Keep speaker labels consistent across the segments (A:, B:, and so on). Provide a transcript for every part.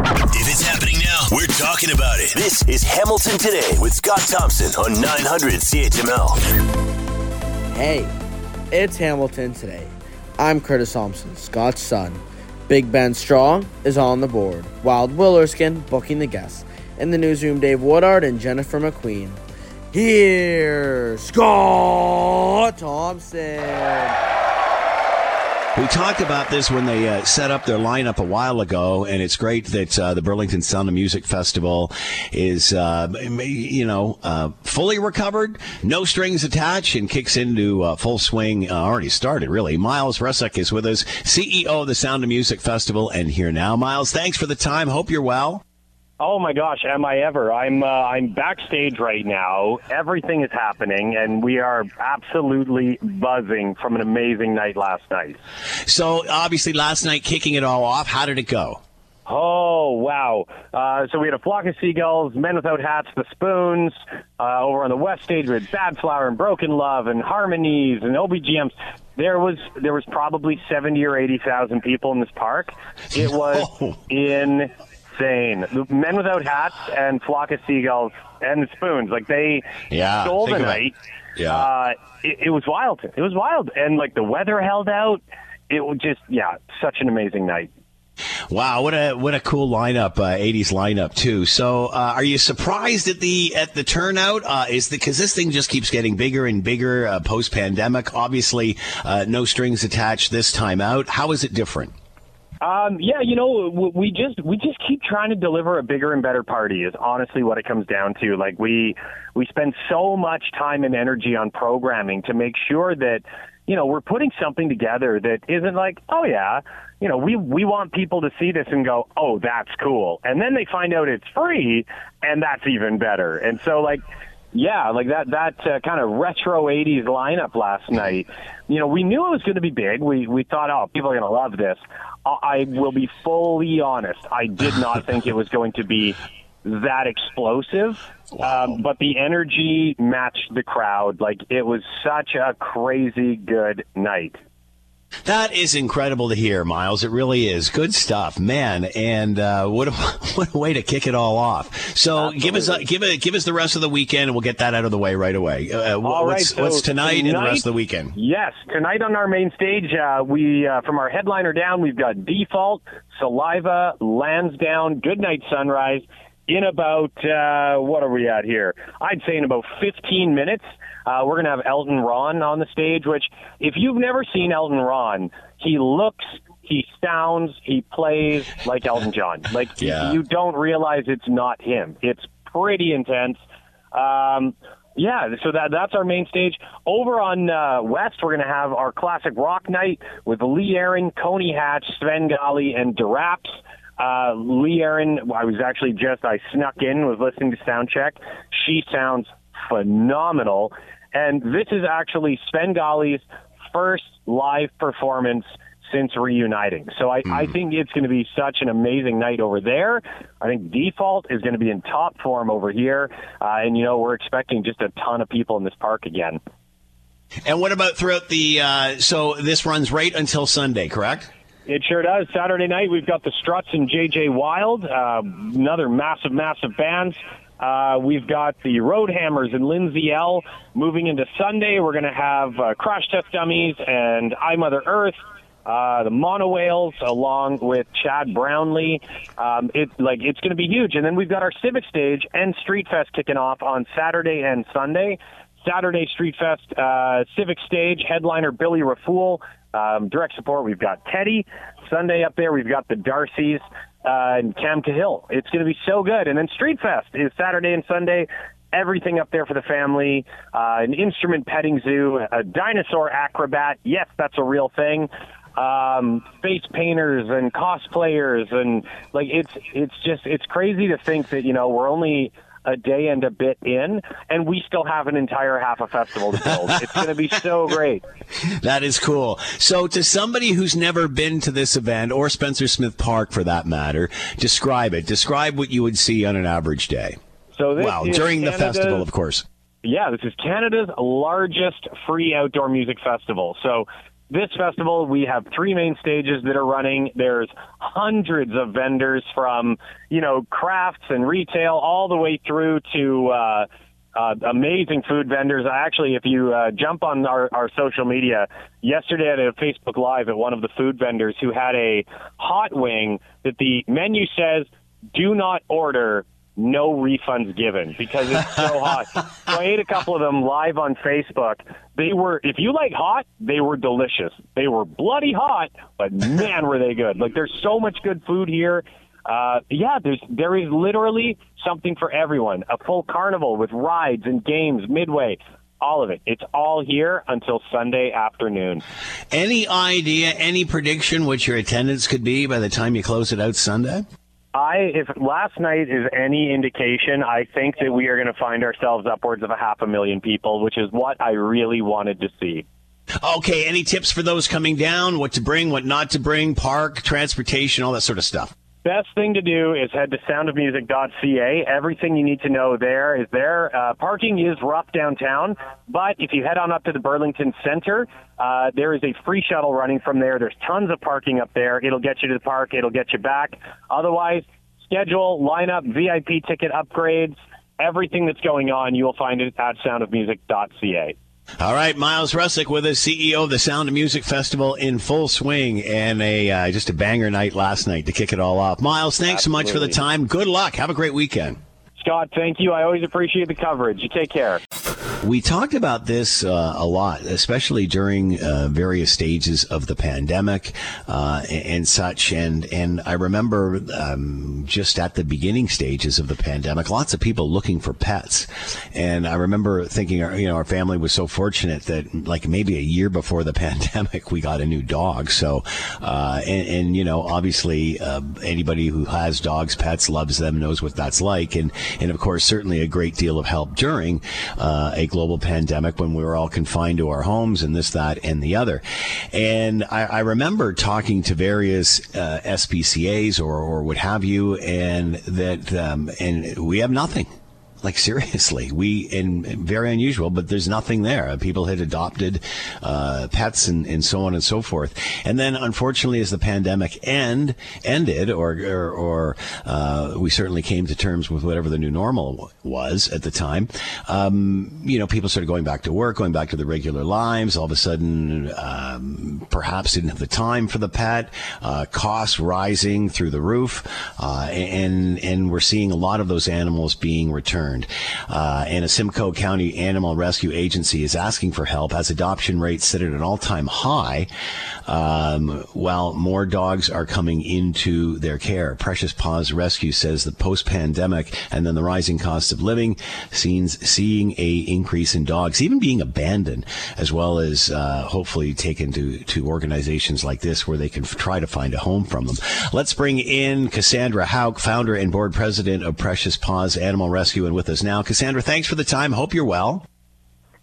A: If it's happening now, we're talking about it. This is Hamilton Today with Scott Thompson on 900 CHML.
B: Hey, it's Hamilton today. I'm Curtis Thompson, Scott's son. Big Ben Strong is on the board. Wild Will Erskine booking the guests. In the newsroom, Dave Woodard and Jennifer McQueen. Here, Scott Thompson.
C: We talked about this when they uh, set up their lineup a while ago, and it's great that uh, the Burlington Sound of Music Festival is, uh, you know, uh, fully recovered, no strings attached, and kicks into uh, full swing. Uh, already started, really. Myles Rusak is with us, CEO of the Sound of Music Festival, and here now. Myles, thanks for the time. Hope you're well.
D: Oh my gosh, am I ever? I'm uh, I'm backstage right now. Everything is happening, and we are absolutely buzzing from an amazing night last night.
C: So obviously, last night kicking it all off. How did it go?
D: Oh wow! Uh, so we had a flock of seagulls, men without hats, the spoons. Uh, over on the west stage, we had Badflower and Broken Love and Harmonies and OBGMs. There was there was probably seventy or eighty thousand people in this park. It was
C: Oh.
D: In insane. The Men Without Hats and Flock of Seagulls and the Spoons, like they
C: Yeah,
D: stole the night.
C: Yeah.
D: Uh, it, it was wild. It was wild, and like the weather held out. It was just yeah, such an amazing night.
C: Wow, what a what a cool lineup, uh, '80s lineup too. So, uh, are you surprised at the at the turnout? Uh, is the because this thing just keeps getting bigger and bigger uh, post pandemic? Obviously, uh, no strings attached this time out. How is it different?
D: Um, yeah, you know, we just we just keep trying to deliver a bigger and better party. Is honestly what it comes down to. Like we we spend so much time and energy on programming to make sure that you know we're putting something together that isn't like, oh yeah, you know, we we want people to see this and go, oh, that's cool, and then they find out it's free, and that's even better. And so like. Yeah, like that that uh, kind of retro '80s lineup last night. You know, we knew it was going to be big. We we thought, oh, people are going to love this. I I will be fully honest. I did not think it was going to be that explosive, um, but the energy matched the crowd. Like it was such a crazy good night.
C: That is incredible to hear, Myles. It really is good stuff, man. And uh, what a what a way to kick it all off. So, give us uh, give it give us the rest of the weekend, and we'll get that out of the way right away. Uh, wh-
D: All right,
C: what's,
D: so
C: what's tonight, and the rest of the weekend?
D: Yes, tonight on our main stage, uh, we uh, from our headliner down, we've got Default, Saliva, Lansdowne, Goodnight Sunrise. In about uh, what are we at here? I'd say in about 15 minutes, uh, we're gonna have Elton Ron on the stage. Which, if you've never seen Elton Ron, he looks, he sounds, he plays like Elton John. Like
C: Yeah.
D: you don't realize it's not him. It's pretty intense. Um, yeah, so that that's our main stage. Over on uh, West, we're going to have our classic rock night with Lee Aaron, Coney Hatch, Sven Gali, and Daraps. Uh, Lee Aaron, I was actually just I snuck in, was listening to soundcheck. She sounds phenomenal, and this is actually Sven Gali's first live performance since reuniting. So I, I think it's going to be such an amazing night over there. I think Default is going to be in top form over here, uh, and you know we're expecting just a ton of people in this park again.
C: And what about throughout the? Uh, so this runs right until Sunday, correct?
D: It sure does. Saturday night, we've got the Struts and JJ Wilde, uh, another massive, massive bands. Uh, we've got the Road Hammers and Lindsay Ell Moving into Sunday, we're going to have uh, Crash Test Dummies and I Mother Earth. Uh, the Mono Whales, along with Chad Brownlee, um, it like it's going to be huge. And then we've got our Civic Stage and Street Fest kicking off on Saturday and Sunday. Saturday Street Fest, uh, Civic Stage, headliner Billy Raffoul. Um, direct support, we've got Teddy. Sunday up there, we've got the Darcys uh, and Cam Cahill. It's going to be so good. And then Street Fest is Saturday and Sunday. Everything up there for the family. Uh, an instrument petting zoo, a dinosaur acrobat. Yes, that's a real thing. Um, face painters and cosplayers and like it's it's just it's crazy to think that you know we're only a day and a bit in, and we still have an entire half a festival to build. it's going to be so great.
C: That is cool. So, to somebody who's never been to this event or Spencer Smith Park for that matter, describe it. Describe what you would see on an average day.
D: So this
C: Wow, during the festival, of course.
D: Yeah, this is Canada's largest free outdoor music festival. So this festival, we have three main stages that are running. There's hundreds of vendors from, you know, crafts and retail all the way through to, uh, uh, amazing food vendors. Actually, if you uh, jump on our, our social media, yesterday did a Facebook Live at one of the food vendors who had a hot wing that the menu says, do not order no refunds given because it's so hot. So I ate a couple of them live on Facebook. They were, if you like hot, they were delicious. They were bloody hot, but man, were they good. Like there's so much good food here. Uh, yeah, there's there is literally something for everyone. A full carnival with rides and games midway. All of it. It's all here until Sunday afternoon.
C: Any idea, any prediction what your attendance could be by the time you close it out Sunday?
D: I, if last night is any indication, I think that we are going to find ourselves upwards of a half a million people, which is what I really wanted to see.
C: Okay, any tips for those coming down? What to bring, what not to bring, park, transportation, all that sort of stuff?
D: Best thing to do is head to soundofmusic.ca. Everything you need to know there is there. Uh, parking is rough downtown, but if you head on up to the Burlington Center, uh, there is a free shuttle running from there. There's tons of parking up there. It'll get you to the park. It'll get you back. Otherwise, schedule, lineup, VIP ticket upgrades, everything that's going on, you will find it at soundofmusic.ca.
C: All right, Myles Rusak with us, CEO of the Sound of Music Festival in full swing, and a uh, just a banger night last night to kick it all off. Myles, thanks Absolutely. so much for the time. Good luck. Have a great weekend.
D: Scott, thank you. I always appreciate the coverage. You take care.
C: We talked about this uh, a lot, especially during uh, various stages of the pandemic uh, and such. And and I remember um, just at the beginning stages of the pandemic, lots of people looking for pets. And I remember thinking, you know, our family was so fortunate that like maybe a year before the pandemic, we got a new dog. So, uh, and, and, you know, obviously, uh, anybody who has dogs, pets, loves them, knows what that's like. And and of course, certainly a great deal of help during uh, a global pandemic when we were all confined to our homes and this, that, and the other. And I, I remember talking to various uh, SPCAs or, or what have you, and that, um, and we have nothing. Like seriously, we and very unusual, but there's nothing there. People had adopted uh, pets and, and so on and so forth. And then, unfortunately, as the pandemic end ended, or or, or uh, we certainly came to terms with whatever the new normal was at the time. Um, you know, people started going back to work, going back to their regular lives. All of a sudden, um, perhaps didn't have the time for the pet. Uh, costs rising through the roof, uh, and and we're seeing a lot of those animals being returned concerned. Uh, and a Simcoe County Animal Rescue Agency is asking for help as adoption rates sit at an all time high, um, while more dogs are coming into their care. Precious Paws Rescue says the post pandemic and then the rising cost of living seems seeing a increase in dogs, even being abandoned, as well as uh, hopefully taken to, to organizations like this where they can f- try to find a home from them. Let's bring in Cassandra Hauk, founder and board president of Precious Paws Animal Rescue and with us now. Cassandra, thanks for the time. Hope you're well.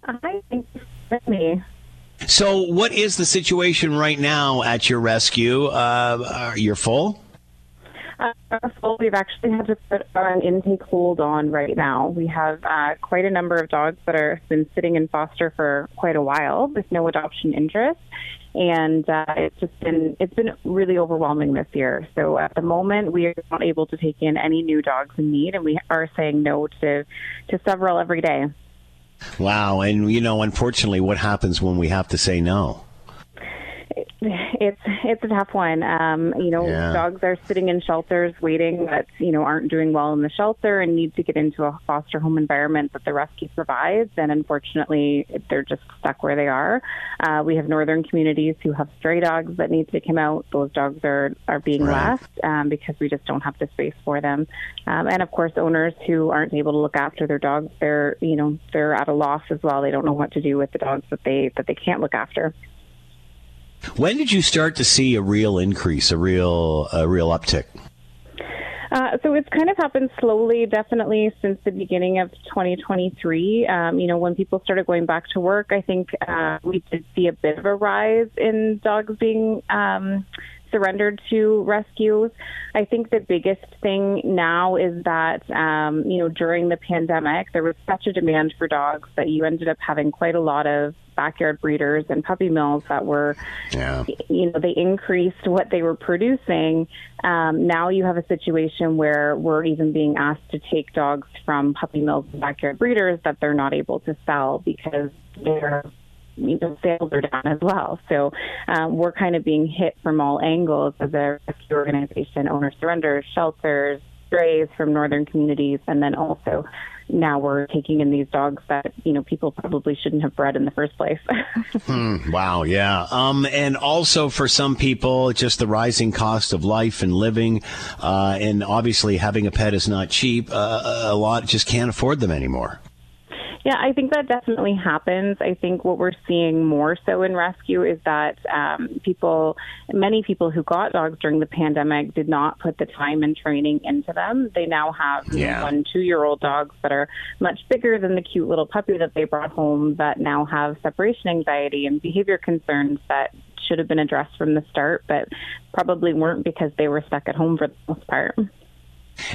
E: Hi, thanks for me.
C: So, what is the situation right now at your rescue? Uh, you're full?
E: Uh, full. We've actually had to put an intake hold on right now. We have uh, quite a number of dogs that are been sitting in foster for quite a while with no adoption interest, and uh, it's just been it's been really overwhelming this year. So at the moment, we are not able to take in any new dogs in need, and we are saying no to to several every day.
C: Wow, and you know, unfortunately, what happens when we have to say no?
E: It's it's a tough one. Um, you know, yeah. dogs are sitting in shelters waiting that you know aren't doing well in the shelter and need to get into a foster home environment that the rescue provides. And unfortunately, they're just stuck where they are. Uh, we have northern communities who have stray dogs that need to come out. Those dogs are are being right. left um, because we just don't have the space for them. Um, and of course, owners who aren't able to look after their dogs, they're you know they're at a loss as well. They don't know what to do with the dogs that they that they can't look after.
C: When did you start to see a real increase, a real a real uptick?
E: Uh, so it's kind of happened slowly, definitely since the beginning of 2023. Um, you know, when people started going back to work, I think uh, we did see a bit of a rise in dogs being um, surrendered to rescues. I think the biggest thing now is that, um, you know, during the pandemic, there was such a demand for dogs that you ended up having quite a lot of backyard breeders and puppy mills that were, yeah. you know, they increased what they were producing. Um, now you have a situation where we're even being asked to take dogs from puppy mills and backyard breeders that they're not able to sell because they're you know, sales are down as well. So um, we're kind of being hit from all angles as a rescue organization, owner surrenders, shelters, strays from northern communities, and then also now we're taking in these dogs that you know people probably shouldn't have bred in the first place.
C: hmm, wow, yeah, um, and also for some people, just the rising cost of life and living, uh, and obviously having a pet is not cheap. Uh, a lot just can't afford them anymore.
E: Yeah, I think that definitely happens. I think what we're seeing more so in rescue is that um, people, many people who got dogs during the pandemic did not put the time and training into them. They now have yeah. one, two year old dogs that are much bigger than the cute little puppy that they brought home that now have separation anxiety and behavior concerns that should have been addressed from the start, but probably weren't because they were stuck at home for the most part.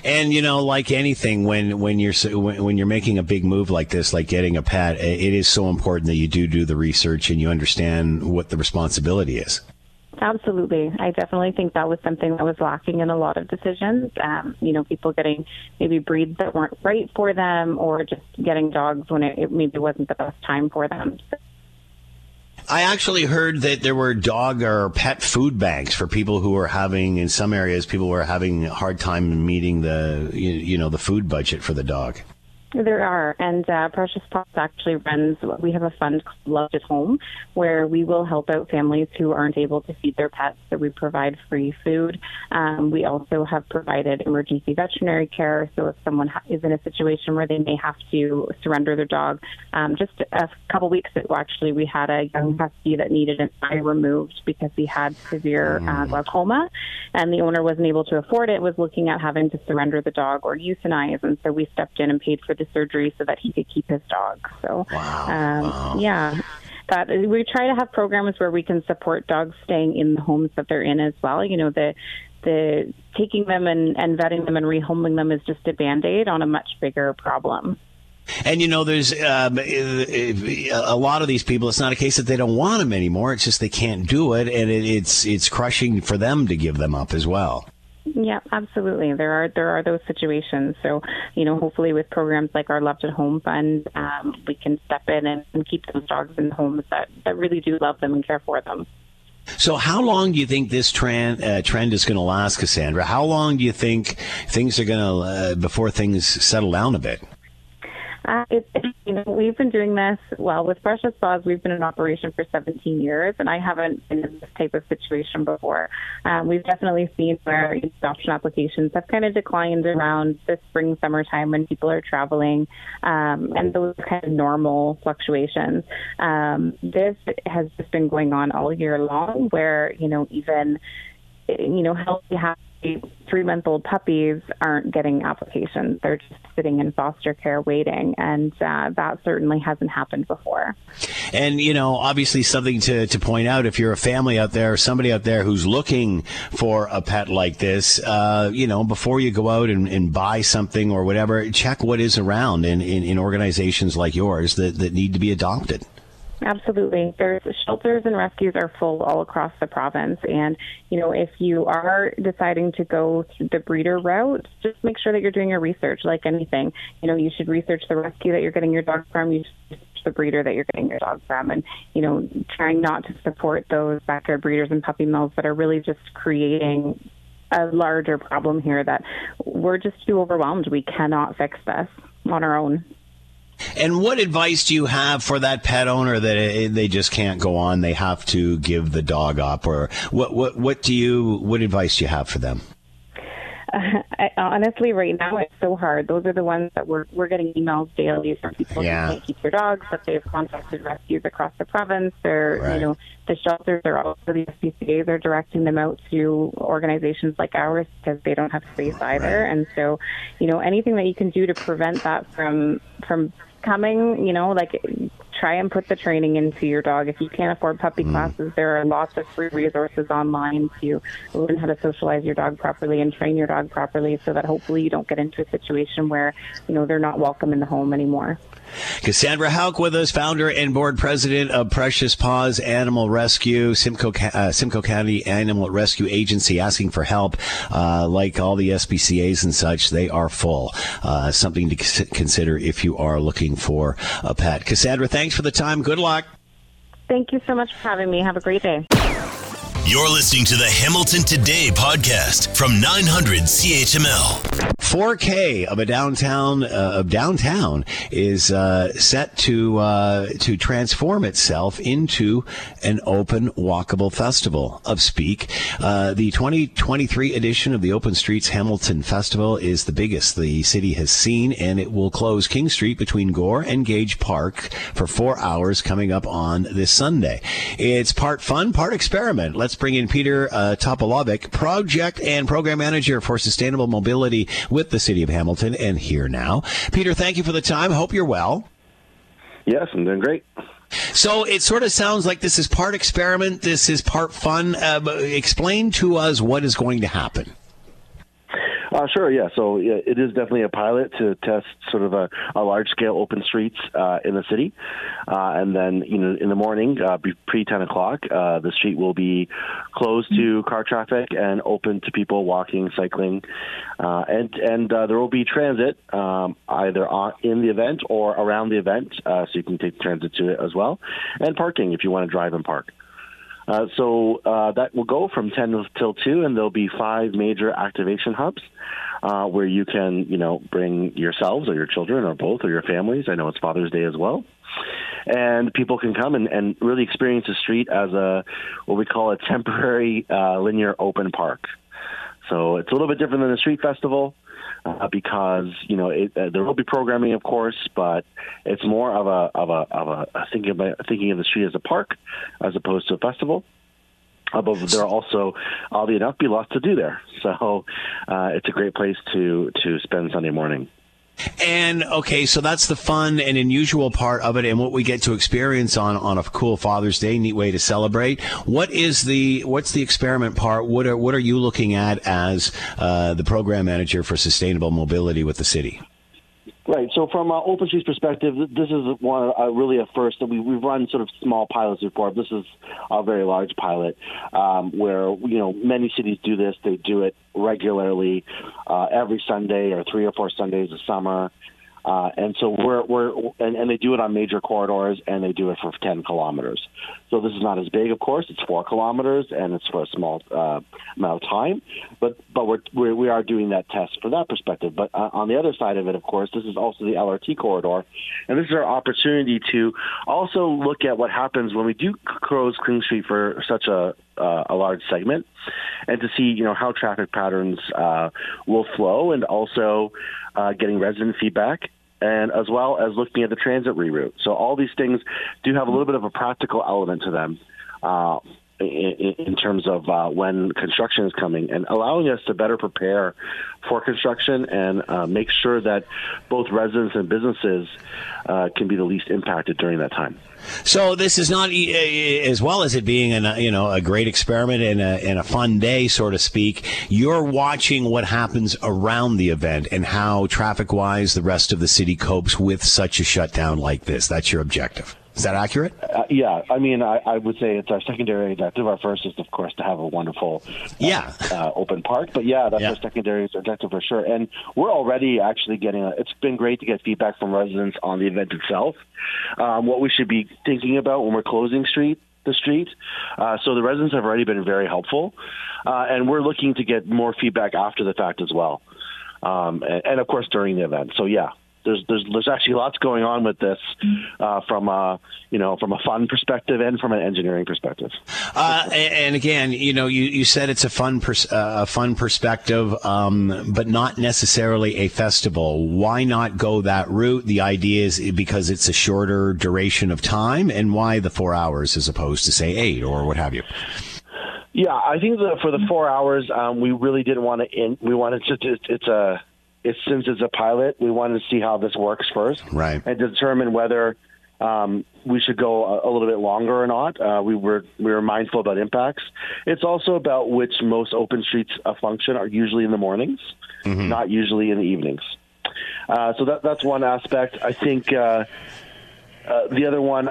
C: And you know, like anything, when when you're when, when you're making a big move like this, like getting a pet, it is so important that you do do the research and you understand what the responsibility is.
E: Absolutely. I definitely think that was something that was lacking in a lot of decisions. Um, you know, people getting maybe breeds that weren't right for them or just getting dogs when it, it maybe wasn't the best time for them. So
C: I actually heard that there were dog or pet food banks for people who are having, in some areas, people were having a hard time meeting the, you, you know, the food budget for the dog.
E: There are, and uh, Precious Paws actually runs. We have a fund called Loved at Home, where we will help out families who aren't able to feed their pets. So we provide free food. Um, we also have provided emergency veterinary care. So if someone ha- is in a situation where they may have to surrender their dog, um, just a couple weeks ago, actually, we had a young husky that needed an eye removed because he had severe uh, mm. glaucoma, and the owner wasn't able to afford it. Was looking at having to surrender the dog or euthanize, and so we stepped in and paid for surgery so that he could keep his dog. So,
C: wow. Um, wow.
E: yeah. That we try to have programs where we can support dogs staying in the homes that they're in as well. You know, the the taking them and, and vetting them and rehoming them is just a band aid on a much bigger problem.
C: And you know, there's um, a lot of these people. It's not a case that they don't want them anymore. It's just they can't do it, and it, it's it's crushing for them to give them up as well.
E: Yeah, absolutely. There are there are those situations. So, you know, hopefully with programs like our Loved at Home Fund, um, we can step in and, and keep those dogs in homes that, that really do love them and care for them.
C: So, how long do you think this trend uh, trend is going to last, Cassandra? How long do you think things are going to uh, before things settle down a bit?
E: Uh, it, you know, we've been doing this, well, with Precious Paws, we've been in operation for 17 years, and I haven't been in this type of situation before. Um, we've definitely seen where adoption applications have kind of declined around the spring, summertime when people are traveling, um, and those kind of normal fluctuations. Um, this has just been going on all year long, where, you know, even, you know, healthy, happy three month old puppies aren't getting applications. They're just sitting in foster care waiting. And uh, that certainly hasn't happened before.
C: And, you know, obviously something to, to point out if you're a family out there, somebody out there who's looking for a pet like this, uh, you know, before you go out and, and, buy something or whatever, check what is around in, in, in organizations like yours that, that need to be adopted.
E: Absolutely. There's shelters and rescues are full all across the province. And, you know, if you are deciding to go the breeder route, just make sure that you're doing your research like anything. You know, you should research the rescue that you're getting your dog from. You should research the breeder that you're getting your dog from. And, you know, trying not to support those backyard breeders and puppy mills that are really just creating a larger problem here that we're just too overwhelmed. We cannot fix this on our own.
C: And what advice do you have for that pet owner that they just can't go on? They have to give the dog up, or what? What? What do you? What advice do you have for them?
E: Uh, I, honestly, right now it's so hard. Those are the ones that we're we're getting emails daily from people yeah. who can't keep their dogs, but they've contacted rescues across the province. They're right. you know the shelters are also the SPCA's are directing them out to organizations like ours because they don't have space either. Right. And so, you know, anything that you can do to prevent that from from coming, you know, like try and put the training into your dog. If you can't afford puppy mm. classes, there are lots of free resources online to learn how to socialize your dog properly and train your dog properly so that hopefully you don't get into a situation where, you know, they're not welcome in the home anymore.
C: Cassandra Hauk with us, founder and board president of Precious Paws Animal Rescue, Simcoe, uh, Simcoe County Animal Rescue Agency, asking for help. Uh, like all the SPCA's and such, they are full. Uh, something to consider if you are looking for a pet. Cassandra, thanks for the time. Good luck.
E: Thank you so much for having me. Have a great day.
A: You're listening to the Hamilton Today podcast from 900 CHML.
C: 4K of a downtown uh, of downtown is uh, set to uh, to transform itself into an open walkable festival of speak. Uh, the 2023 edition of the Open Streets Hamilton Festival is the biggest the city has seen, and it will close King Street between Gore and Gage Park for four hours coming up on this Sunday. It's part fun, part experiment. Let's bring in Peter uh, Topalovic, project and program manager for sustainable mobility with the city of Hamilton, and here now. Peter, thank you for the time. Hope you're well.
F: Yes, I'm doing great.
C: So it sort of sounds like this is part experiment, this is part fun. Uh, explain to us what is going to happen.
F: Uh, sure, yeah. So yeah, it is definitely a pilot to test sort of a, a large scale open streets uh, in the city, uh, and then you know in the morning, uh, pre ten o'clock, uh, the street will be closed to car traffic and open to people walking, cycling, uh, and and there will be transit um, either on, in the event or around the event, so you can take transit to it as well, and parking if you want to drive and park. Uh, so uh, that will go from 10 till 2, and there'll be five major activation hubs uh, where you can, you know, bring yourselves or your children or both or your families. I know it's Father's Day as well. And people can come and, and really experience the street as a what we call a temporary uh, linear open park. So it's a little bit different than a street festival uh, because you know it, uh, there will be programming, of course, but it's more of a of a of a thinking about thinking of the street as a park as opposed to a festival. Uh, but there are also, oddly enough, be lots to do there. So uh, it's a great place to to spend Sunday morning.
C: And okay, so that's the fun and unusual part of it, and what we get to experience on on a cool Father's Day, neat way to celebrate. What is the what's the experiment part? What are what are you looking at as uh, the program manager for sustainable mobility with the city?
F: Right. So from an Open Streets perspective, this is one uh, really a first. We, we've run sort of small pilots before. This is a very large pilot um, where you know many cities do this. They do it regularly, uh, every Sunday or three or four Sundays a summer. Uh, and so we're we're and, and they do it on major corridors and they do it for 10 kilometers. So this is not as big, of course. It's four kilometers and it's for a small uh, amount of time. But but we're, we're we are doing that test for that perspective. But uh, on the other side of it, of course, this is also the LRT corridor, and this is our opportunity to also look at what happens when we do close King Street for such a uh, a large segment, and to see you know how traffic patterns uh, will flow, and also uh, getting resident feedback and as well as looking at the transit reroute. So all these things do have a little bit of a practical element to them. Uh, in, terms of uh, when construction is coming and allowing us to better prepare for construction and uh, make sure that both residents and businesses can be the least impacted during that time.
C: So this is not as well as it being an, uh, you know a great experiment and a, and a fun day, so to speak. You're watching what happens around the event and how traffic wise the rest of the city copes with such a shutdown like this. That's your objective. Is that accurate?
F: Uh, yeah, I mean, I, I, would say it's our secondary objective. Our first is, of course, to have a wonderful, uh,
C: yeah,
F: uh, open park. But yeah, that's yeah. our secondary objective for sure. And we're already actually getting. A, it's been great to get feedback from residents on the event itself. Um, what we should be thinking about when we're closing street the street. Uh, so the residents have already been very helpful, uh, and we're looking to get more feedback after the fact as well, um, and, and, of course during the event. So yeah, there's there's there's actually lots going on with this uh, from a you know from a fun perspective and from an engineering perspective.
C: Uh, and again, you know, you, you said it's a fun pers- uh, a fun perspective, um, but not necessarily a festival. Why not go that route? The idea is because it's a shorter duration of time, and why the four hours as opposed to say eight or what have you.
F: Yeah, I think that for the four hours, um, we really didn't want to. In, we wanted to. It's, it's a it's since it's a pilot, we wanted to see how this works first,
C: right,
F: and determine whether um, we should go a, a, little bit longer or not. Uh, we were we were mindful about impacts. It's also about which most open streets uh, function are usually in the mornings, mm-hmm. not usually in the evenings. Uh, so that that's one aspect. I think uh, uh, the other one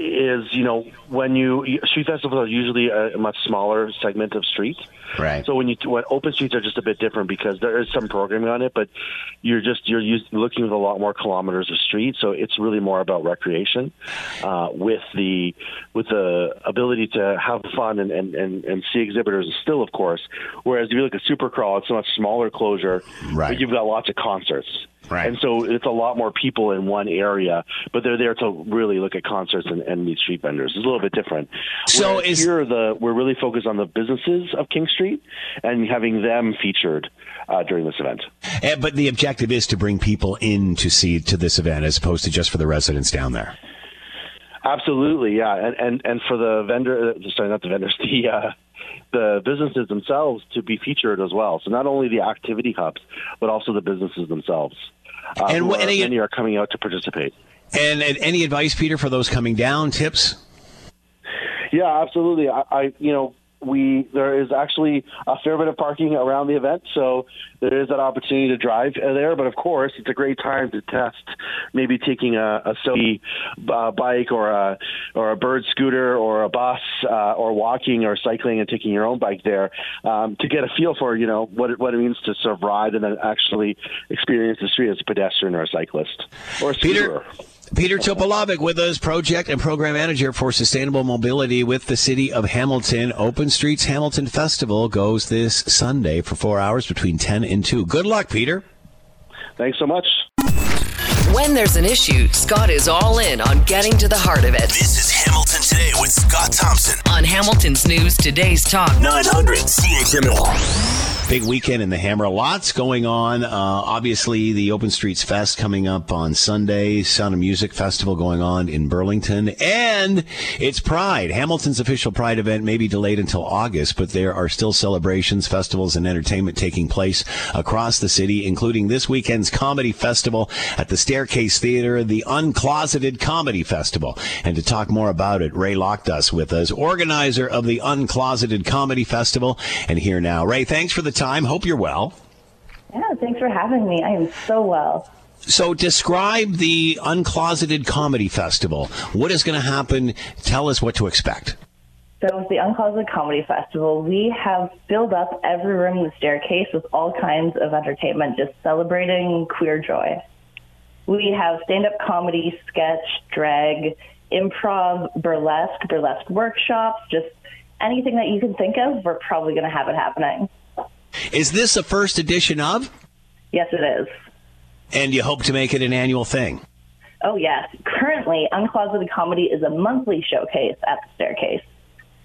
F: is you know when you street festivals are usually a much smaller segment of street.
C: Right.
F: So when you when open streets are just a bit different because there is some programming on it, but you're just you're used, looking at a lot more kilometers of street. So it's really more about recreation, uh, with the with the ability to have fun and, and, and, and see exhibitors still, of course. Whereas if you look at Supercrawl, it's a much smaller closure,
C: right.
F: but you've got lots of concerts.
C: Right.
F: And so it's a lot more people in one area, but they're there to really look at concerts and, and meet street vendors. It's a little bit different.
C: So
F: Whereas
C: is
F: here the we're really focused on the businesses of King Street and having them featured uh, during this event.
C: And, eh, but the objective is to bring people in to see to this event as opposed to just for the residents down there.
F: Absolutely, yeah, and and and for the vendor, uh, sorry, not the vendors, the uh, the businesses themselves to be featured as well. So not only the activity hubs, but also the businesses themselves. Uh, and what, any, many are coming out to participate.
C: And, and, any advice, Peter, for those coming down? Tips?
F: Yeah, absolutely. I, I you know, we there is actually a fair bit of parking around the event, so there is that opportunity to drive there. But of course, it's a great time to test maybe taking a, a SoBi uh, bike or a or a bird scooter or a bus uh, or walking or cycling and taking your own bike there um, to get a feel for you know what it, what it means to sort of ride and then actually experience the street as a pedestrian or a cyclist or a
C: Peter. Peter Topalovic with us, project and program manager for sustainable mobility with the city of Hamilton. Open Streets Hamilton Festival goes this Sunday for four hours between 10 and 2. Good luck, Peter.
F: Thanks so much.
G: When there's an issue, Scott is all in on getting to the heart of it.
A: This is Hamilton Today with Scott Thompson
G: on Hamilton's News Today's Talk
A: 900 CHML
C: big weekend in the Hammer. Lots going on. Uh, obviously, the Open Streets Fest coming up on Sunday, Sound of Music Festival going on in Burlington, and it's Pride. Hamilton's official Pride event may be delayed until August, but there are still celebrations, festivals, and entertainment taking place across the city, including this weekend's comedy festival at the Staircase Theater, the Uncloseted Comedy Festival. And to talk more about it, Ray Lockdust with us, organizer of the Uncloseted Comedy Festival, and here now. Ray, thanks for the time. Hope you're well.
H: Yeah, thanks for having me. I am so well.
C: So, describe the Uncloseted Comedy Festival. What is going to happen? Tell us what to expect.
H: So, with the Uncloseted Comedy Festival, we have filled up every room in the staircase with all kinds of entertainment, just celebrating queer joy. We have stand up comedy, sketch, drag, improv, burlesque, burlesque workshops, just anything that you can think of, we're probably going to have it happening.
C: Is this a first edition of?
H: Yes, it is.
C: And you hope to make it an annual thing?
H: Oh, yes. Currently, Uncloseted Comedy is a monthly showcase at the Staircase.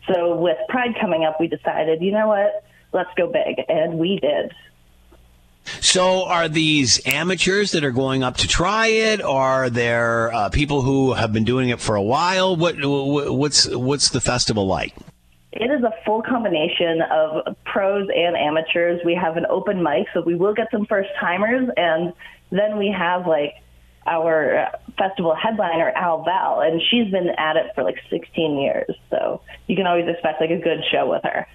H: So, with Pride coming up, we decided, you know what? Let's go big. And we did.
C: So, are these amateurs that are going up to try it? Are there uh, people who have been doing it for a while? What, what's what's the festival like?
H: It is a full combination of pros and amateurs. We have an open mic, so we will get some first timers, and then we have like our uh, festival headliner Al Val, and she's been at it for like 16 years. So you can always expect like a good show with her.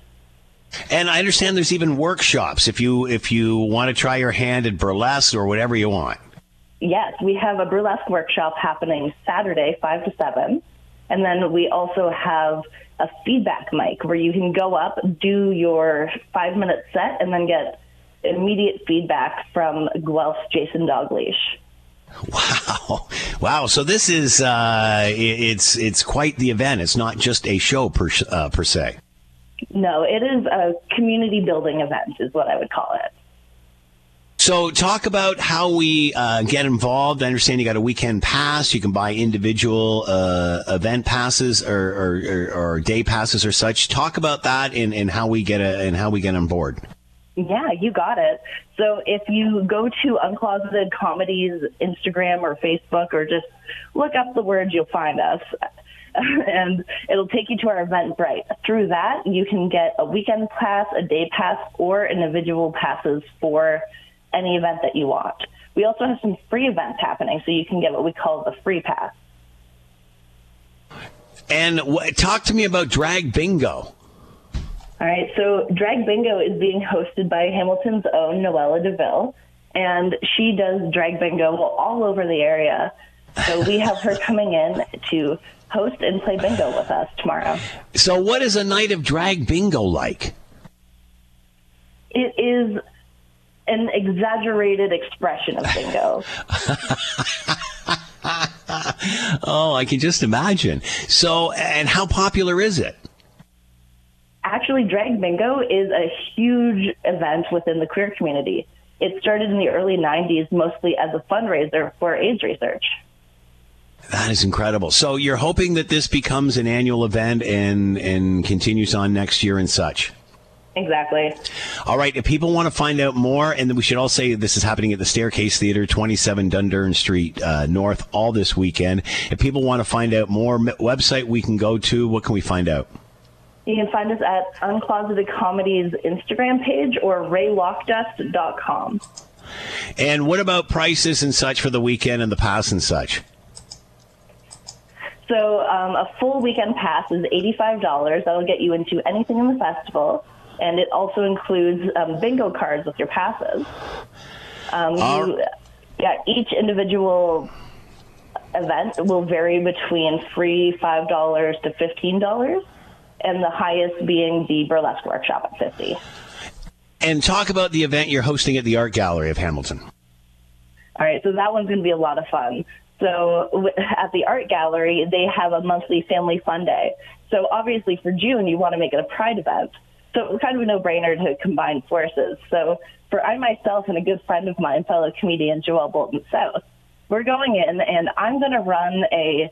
C: And I understand there's even workshops if you if you want to try your hand at burlesque or whatever you want.
H: Yes, we have a burlesque workshop happening Saturday, five to seven, and then we also have a feedback mic where you can go up, do your five minute set, and then get immediate feedback from Guelph Jason Dogleash.
C: Wow, wow! So this is uh, it's it's quite the event. It's not just a show per uh, per se.
H: No, it is a community building event, is what I would call it.
C: So, talk about how we uh, get involved. I understand you got a weekend pass. You can buy individual uh, event passes or, or, or, or, day passes or such. Talk about that and, and how we get a, and how we get on board.
H: Yeah, you got it. So if you go to Uncloseted Comedy's Instagram or Facebook, or just look up the words, you'll find us. and it'll take you to our Eventbrite. Through that, you can get a weekend pass, a day pass, or individual passes for any event that you want. We also have some free events happening, so you can get what we call the free pass.
C: And w- talk to me about Drag Bingo.
H: All right, so Drag Bingo is being hosted by Hamilton's own Noella DeVille, and she does Drag Bingo all over the area. So we have her coming in to host and play bingo with us tomorrow.
C: So, what is a night of Drag Bingo like?
H: It is an exaggerated expression of bingo.
C: oh, I can just imagine. So, and how popular is it?
H: Actually, Drag Bingo is a huge event within the queer community. It started in the early 90s mostly as a fundraiser for AIDS research.
C: That is incredible. So you're hoping that this becomes an annual event and and continues on next year and such.
H: Exactly.
C: All right. If people want to find out more, and we should all say this is happening at the Staircase Theater, 27 Dundurn Street uh, North, all this weekend. If people want to find out more, website we can go to. What can we find out?
H: You can find us at Uncloseted Comedy's Instagram page or raylockdust.com.
C: And what about prices and such for the weekend and the pass and such?
H: So um, a full weekend pass is $85. That'll get you into anything in the festival. And it also includes um, bingo cards with your passes. Um, you, yeah, each individual event will vary between free $5 to $15 and the highest being the burlesque workshop at 50
C: and talk about the event you're hosting at the art gallery of hamilton
H: all right so that one's going to be a lot of fun so at the art gallery, they have a monthly family fun day. So obviously for June, you want to make it a pride event. So it was kind of a no-brainer to combine forces. So for I myself and a good friend of mine, fellow comedian Joel Bolton South, we're going in and I'm going to run a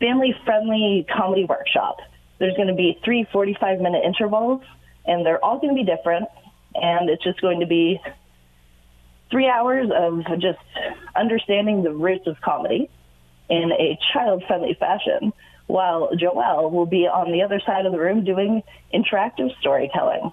H: family-friendly comedy workshop. There's going to be three 45-minute intervals, and they're all going to be different. And it's just going to be three hours of just understanding the roots of comedy in a child friendly fashion, while Joelle will be on the other side of the room doing interactive storytelling.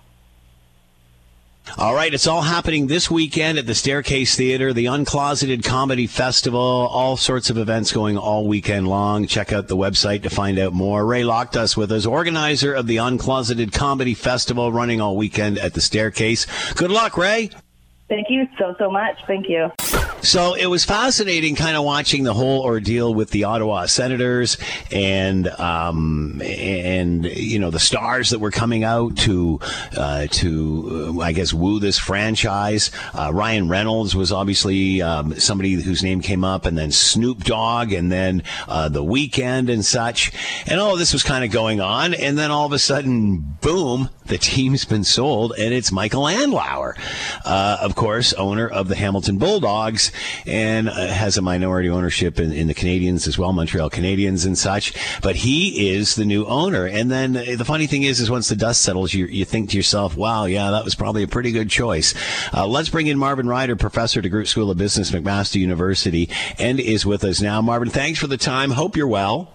C: All right, it's all happening this weekend at the Staircase Theater, the Uncloseted Comedy Festival, all sorts of events going all weekend long. Check out the website to find out more. Ray Lockdust with us, organizer of the Uncloseted Comedy Festival, running all weekend at the Staircase. Good luck, Ray.
H: Thank you so, so much. Thank you.
C: So it was fascinating kind of watching the whole ordeal with the Ottawa Senators and um, and you know the stars that were coming out to uh, to uh, I guess woo this franchise. Uh, Ryan Reynolds was obviously um, somebody whose name came up, and then Snoop Dogg, and then uh, the Weeknd and such. And all this was kind of going on, and then all of a sudden, boom! The team's been sold, and it's Michael Andlauer, uh, of course, owner of the Hamilton Bulldogs and uh, has a minority ownership in, in, the Canadiens as well, Montreal Canadiens and such. But he is the new owner. And then uh, the funny thing is, is once the dust settles, you, you think to yourself, wow, yeah, that was probably a pretty good choice. Uh, let's bring in Marvin Ryder, professor DeGroote School of Business, McMaster University, and is with us now. Marvin, thanks for the time. Hope you're well.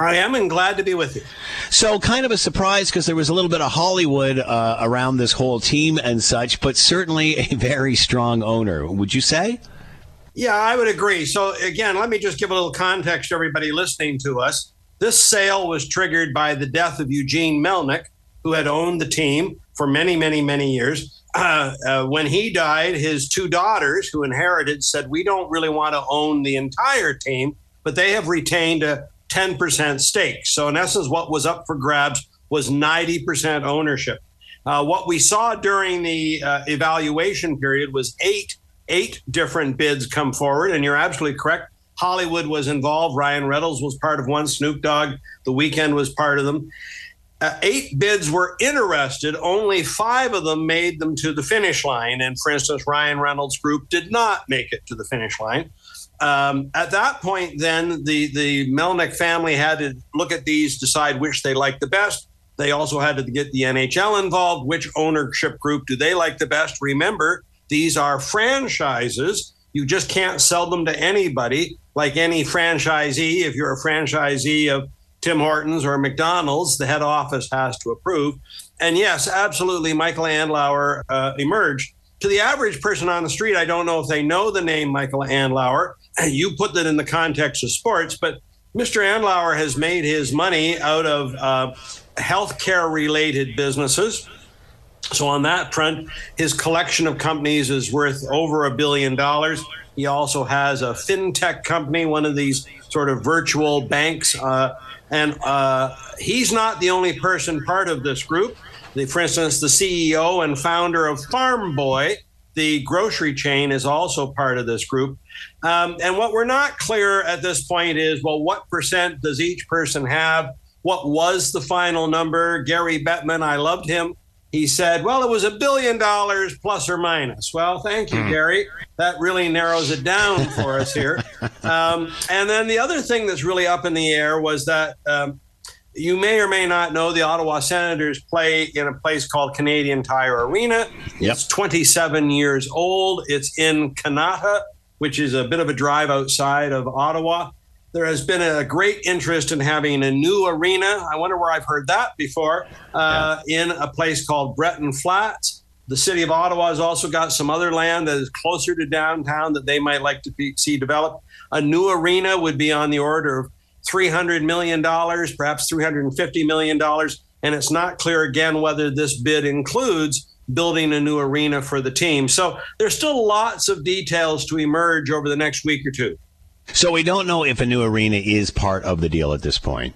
I: I am and glad to be with you.
C: So, kind of a surprise because there was a little bit of Hollywood uh, around this whole team and such, but certainly a very strong owner. Would you say?
I: Yeah, I would agree. So, again, let me just give a little context to everybody listening to us. This sale was triggered by the death of Eugene Melnyk, who had owned the team for many, many, many years. Uh, uh, when he died, his two daughters, who inherited, said, We don't really want to own the entire team, but they have retained a 10% stake. So, in essence, what was up for grabs was 90% ownership. Uh, what we saw during the uh, evaluation period was eight eight different bids come forward, and you're absolutely correct. Hollywood was involved. Ryan Reynolds was part of one. Snoop Dogg, The Weeknd was part of them. Uh, eight bids were interested. Only five of them made them to the finish line. And for instance, Ryan Reynolds' group did not make it to the finish line. Um, at that point, then the the Melnyk family had to look at these, decide which they liked the best. They also had to get the NHL involved. Which ownership group do they like the best? Remember, these are franchises. You just can't sell them to anybody, like any franchisee. If you're a franchisee of Tim Hortons or McDonald's, the head office has to approve. And yes, absolutely, Michael Andlauer uh, emerged. To the average person on the street, I don't know if they know the name Michael Andlauer. You put that in the context of sports, but Mr. Andlauer has made his money out of uh, healthcare related businesses. So, on that front, his collection of companies is worth over a billion dollars. He also has a fintech company, one of these sort of virtual banks. Uh, and uh, he's not the only person part of this group. The, for instance, the CEO and founder of Farm Boy, the grocery chain, is also part of this group. Um, and what we're not clear at this point is well, what percent does each person have? What was the final number? Gary Bettman, I loved him. He said, well, it was a billion dollars plus or minus. Well, thank you, mm. Gary. That really narrows it down for us here. Um, and then the other thing that's really up in the air was that um, you may or may not know the Ottawa Senators play in a place called Canadian Tire Arena. Yep. It's 27 years old. It's in Kanata, which is a bit of a drive outside of Ottawa. There has been a great interest in having a new arena. I wonder where I've heard that before. Uh, yeah. In a place called LeBreton Flats. The city of Ottawa has also got some other land that is closer to downtown that they might like to be, see developed. A new arena would be on the order of $300 million, perhaps $350 million. And it's not clear again whether this bid includes building a new arena for the team. So there's still lots of details to emerge over the next week or two.
C: So we don't know if a new arena is part of the deal at this point.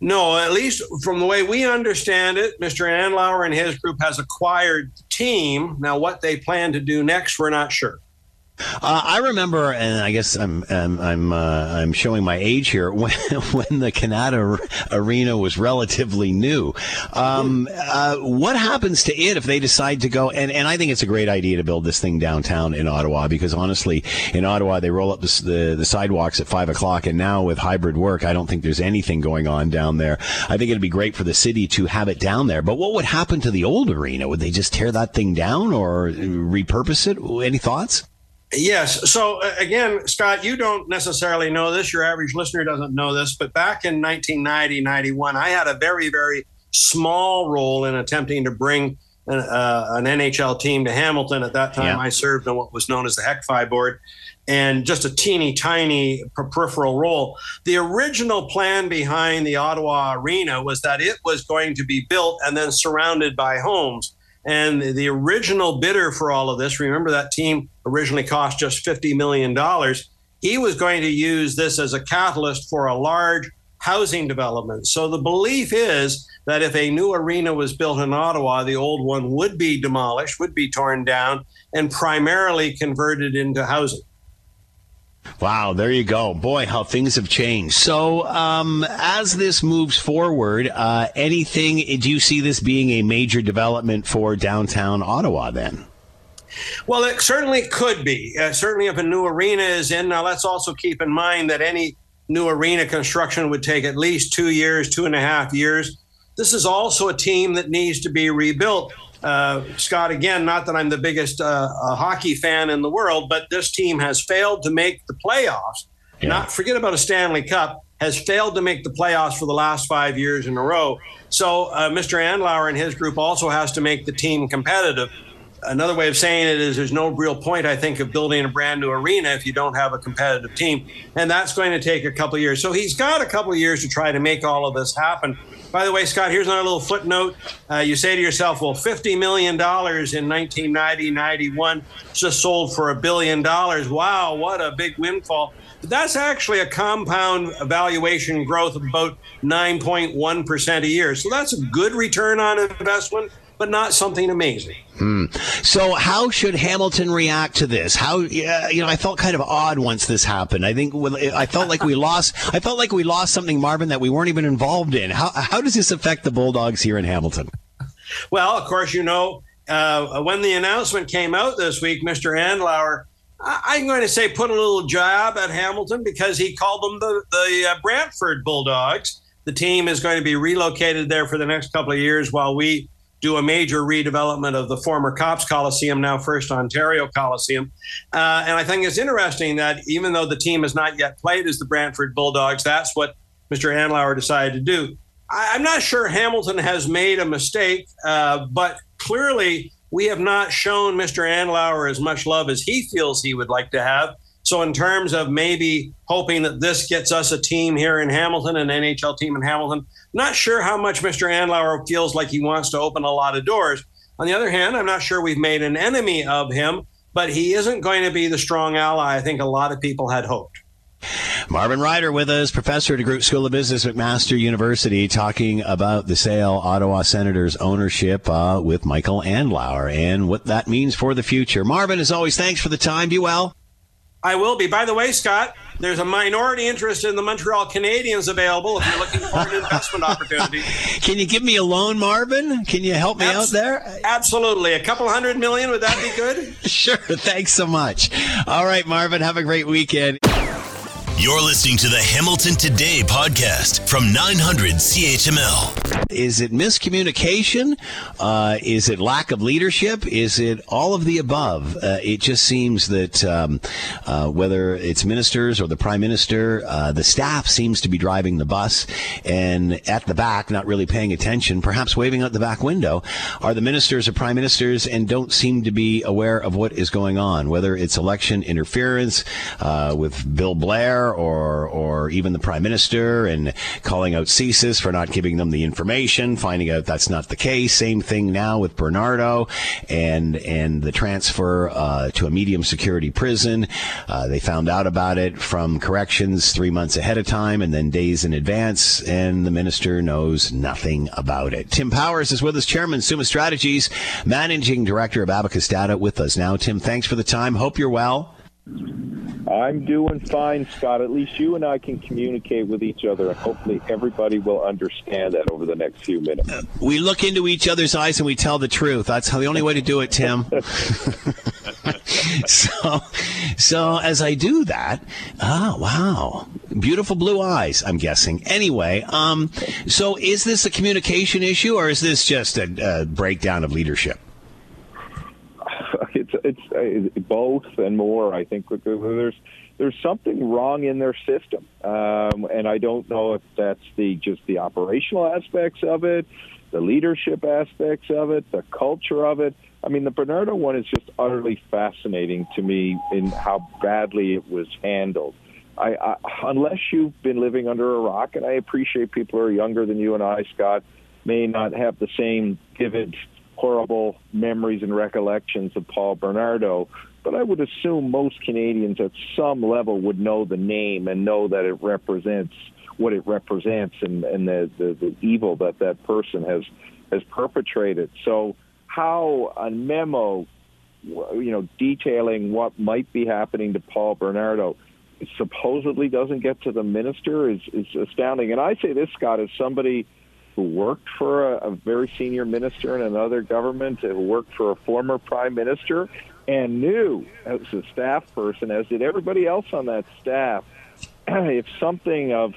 I: No, at least from the way we understand it, Mr. Andlauer and his group has acquired the team. Now, what they plan to do next, we're not sure.
C: Uh, I remember, and I guess I'm I'm I'm, uh, I'm showing my age here. When when the Kanata Arena was relatively new, um, uh, what happens to it if they decide to go? And, and I think it's a great idea to build this thing downtown in Ottawa because honestly, in Ottawa they roll up the, the, the sidewalks at five o'clock, and now with hybrid work, I don't think there's anything going on down there. I think it'd be great for the city to have it down there. But what would happen to the old arena? Would they just tear that thing down or repurpose it? Any thoughts?
I: Yes. So uh, again, Scott, you don't necessarily know this. Your average listener doesn't know this, but back in 1990, 91, I had a very, very small role in attempting to bring an, uh, an NHL team to Hamilton. At that time, yeah. I served on what was known as the HECFI board and just a teeny tiny peripheral role. The original plan behind the Ottawa Arena was that it was going to be built and then surrounded by homes. And the original bidder for all of this, remember that team originally cost just $50 million. He was going to use this as a catalyst for a large housing development. So the belief is that if a new arena was built in Ottawa, the old one would be demolished, would be torn down, and primarily converted into housing.
C: Wow, there you go. Boy, how things have changed. So, um, as this moves forward, uh, anything, do you see this being a major development for downtown Ottawa then?
I: Well, it certainly could be. Uh, certainly, if a new arena is in. Now, let's also keep in mind that any new arena construction would take at least two years, two and a half years. This is also a team that needs to be rebuilt. Uh, Scott, again, not that I'm the biggest uh, hockey fan in the world, but this team has failed to make the playoffs. Yeah. Not forget about a Stanley Cup. Has failed to make the playoffs for the last five years in a row. So uh, Mr. Andlauer and his group also has to make the team competitive. Another way of saying it is there's no real point, I think, of building a brand new arena if you don't have a competitive team. And that's going to take a couple years. So he's got a couple years to try to make all of this happen. By the way, Scott, here's another little footnote. Uh, you say to yourself, well, $50 million in 1990 91 just sold for a billion dollars. Wow, what a big windfall. But that's actually a compound valuation growth of about 9.1% a year. So that's a good return on investment but not something amazing.
C: Hmm. So, how should Hamilton react to this? How, you know, I felt kind of odd once this happened. I think I felt like we lost. I felt like we lost something, Marvin, that we weren't even involved in. How how does this affect the Bulldogs here in Hamilton?
I: Well, of course, you know, uh, when the announcement came out this week, Mr. Andlauer. I'm going to say put a little jab at Hamilton because he called them the, the uh, Brantford Bulldogs. The team is going to be relocated there for the next couple of years while we do a major redevelopment of the former Copps Coliseum, now First Ontario Coliseum. Uh, and I think it's interesting that even though the team has not yet played as the Brantford Bulldogs, that's what Mr. Andlauer decided to do. I, am not sure Hamilton has made a mistake, uh, but clearly we have not shown Mr. Andlauer as much love as he feels he would like to have. So, in terms of maybe hoping that this gets us a team here in Hamilton, an NHL team in Hamilton, not sure how much Mr. Andlauer feels like he wants to open a lot of doors. On the other hand, I'm not sure we've made an enemy of him, but he isn't going to be the strong ally I think a lot of people had hoped.
C: Marvin Ryder with us, professor at DeGroote School of Business, McMaster University, talking about the sale, Ottawa Senators ownership uh, with Michael Andlauer and what that means for the future. Marvin, as always, thanks for the time. Be well.
I: I will be. By the way, Scott, there's a minority interest in the Montreal Canadiens available if you're looking for an investment opportunity.
C: Can you give me a loan, Marvin? Can you help me Abs- out there?
I: Absolutely. A couple hundred million, would that be good?
C: sure. Thanks so much. All right, Marvin, have a great weekend.
A: You're listening to the Hamilton Today podcast from 900 CHML.
C: Is it miscommunication? Uh, is it lack of leadership? Is it all of the above? Uh, it just seems that um, uh, whether it's ministers or the prime minister, uh, the staff seems to be driving the bus and at the back, not really paying attention, perhaps waving out the back window, are the ministers or prime ministers and don't seem to be aware of what is going on, whether it's election interference uh, with Bill Blair or or even the prime minister and calling out CSIS for not giving them the information, finding out that's not the case. Same thing now with Bernardo and and the transfer uh, to a medium security prison. Uh, they found out about it from corrections three months ahead of time and then days in advance, and the minister knows nothing about it. Tim Powers is with us, Chairman Summa Strategies, Managing Director of Abacus Data, with us now. Tim, thanks for the time. Hope you're well.
J: I'm doing fine, Scott. At least you and I can communicate with each other, and hopefully everybody will understand that over the next few minutes.
C: We look into each other's eyes and we tell the truth. That's the only way to do it, Tim. so, so as I do that, oh wow, beautiful blue eyes. I'm guessing. Anyway, um, so is this a communication issue or is this just a, a breakdown of leadership?
J: it's it's uh, both and more. I think there's there's something wrong in their system, um, and I don't know if that's the just the operational aspects of it, the leadership aspects of it, the culture of it. I mean, the Bernardo one is just utterly fascinating to me in how badly it was handled. I, I, unless you've been living under a rock, and I appreciate people who are younger than you and I, Scott, may not have the same vivid horrible memories and recollections of Paul Bernardo, but I would assume most Canadians at some level would know the name and know that it represents what it represents and, and the, the, the evil that that person has has perpetrated. So how a memo, you know, detailing what might be happening to Paul Bernardo supposedly doesn't get to the minister is, is astounding. And I say this, Scott, as somebody – who worked for a, a very senior minister in another government, who worked for a former prime minister, and knew as a staff person, as did everybody else on that staff, if something of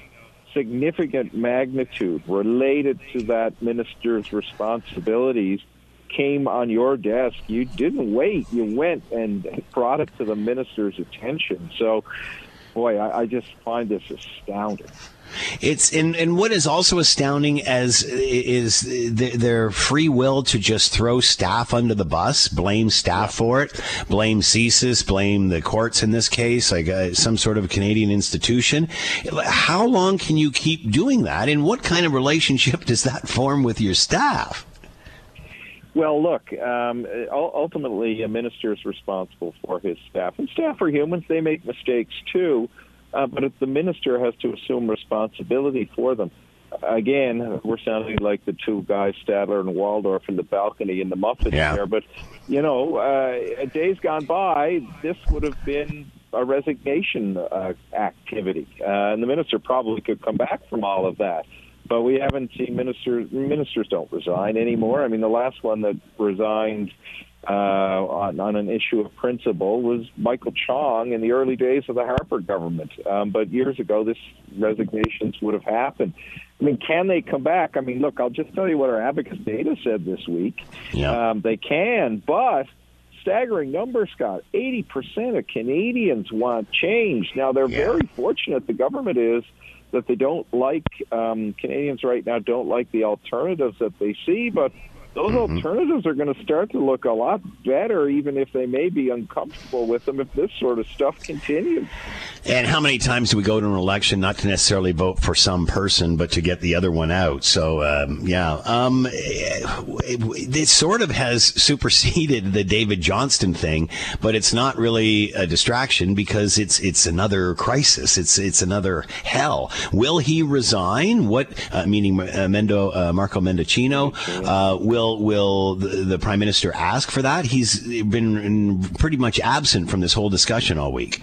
J: significant magnitude related to that minister's responsibilities came on your desk, you didn't wait. You went and brought it to the minister's attention. So, boy, I, I just find this astounding.
C: It's and, and what is also astounding as is their free will to just throw staff under the bus, blame staff for it, blame CSIS, blame the courts in this case, like uh, some sort of Canadian institution. How long can you keep doing that, and what kind of relationship does that form with your staff?
J: Well, look, um, ultimately, a minister is responsible for his staff, and staff are humans; they make mistakes too uh, but the minister has to assume responsibility for them. Again, we're sounding like the two guys, Statler and Waldorf, in the balcony in the muffin yeah. there. But you know, uh, days gone by, this would have been a resignation uh, activity, uh, and the minister probably could come back from all of that. But we haven't seen ministers. Ministers don't resign anymore. I mean, the last one that resigned uh, on, on an issue of principle was Michael Chong in the early days of the Harper government. Um, but years ago, this resignations would have happened. I mean, can they come back? I mean, look, I'll just tell you what our Abacus data said this week. Yeah. Um, they can, but staggering number, Scott. 80% of Canadians want change. Now, they're yeah. very fortunate, the government is, that they don't like, um, Canadians right now don't like the alternatives that they see, but those mm-hmm. alternatives are going to start to look a lot better, even if they may be uncomfortable with them if this sort of stuff continues.
C: And how many times do we go to an election not to necessarily vote for some person, but to get the other one out? So, um, yeah, um, it, it, sort of has superseded the David Johnston thing, but it's not really a distraction because it's it's another crisis. It's it's another hell. Will he resign? What uh, meaning uh, Mendo uh, Marco Mendicino uh, will will will the, the, prime minister ask for that? He's been pretty much absent from this whole discussion all week.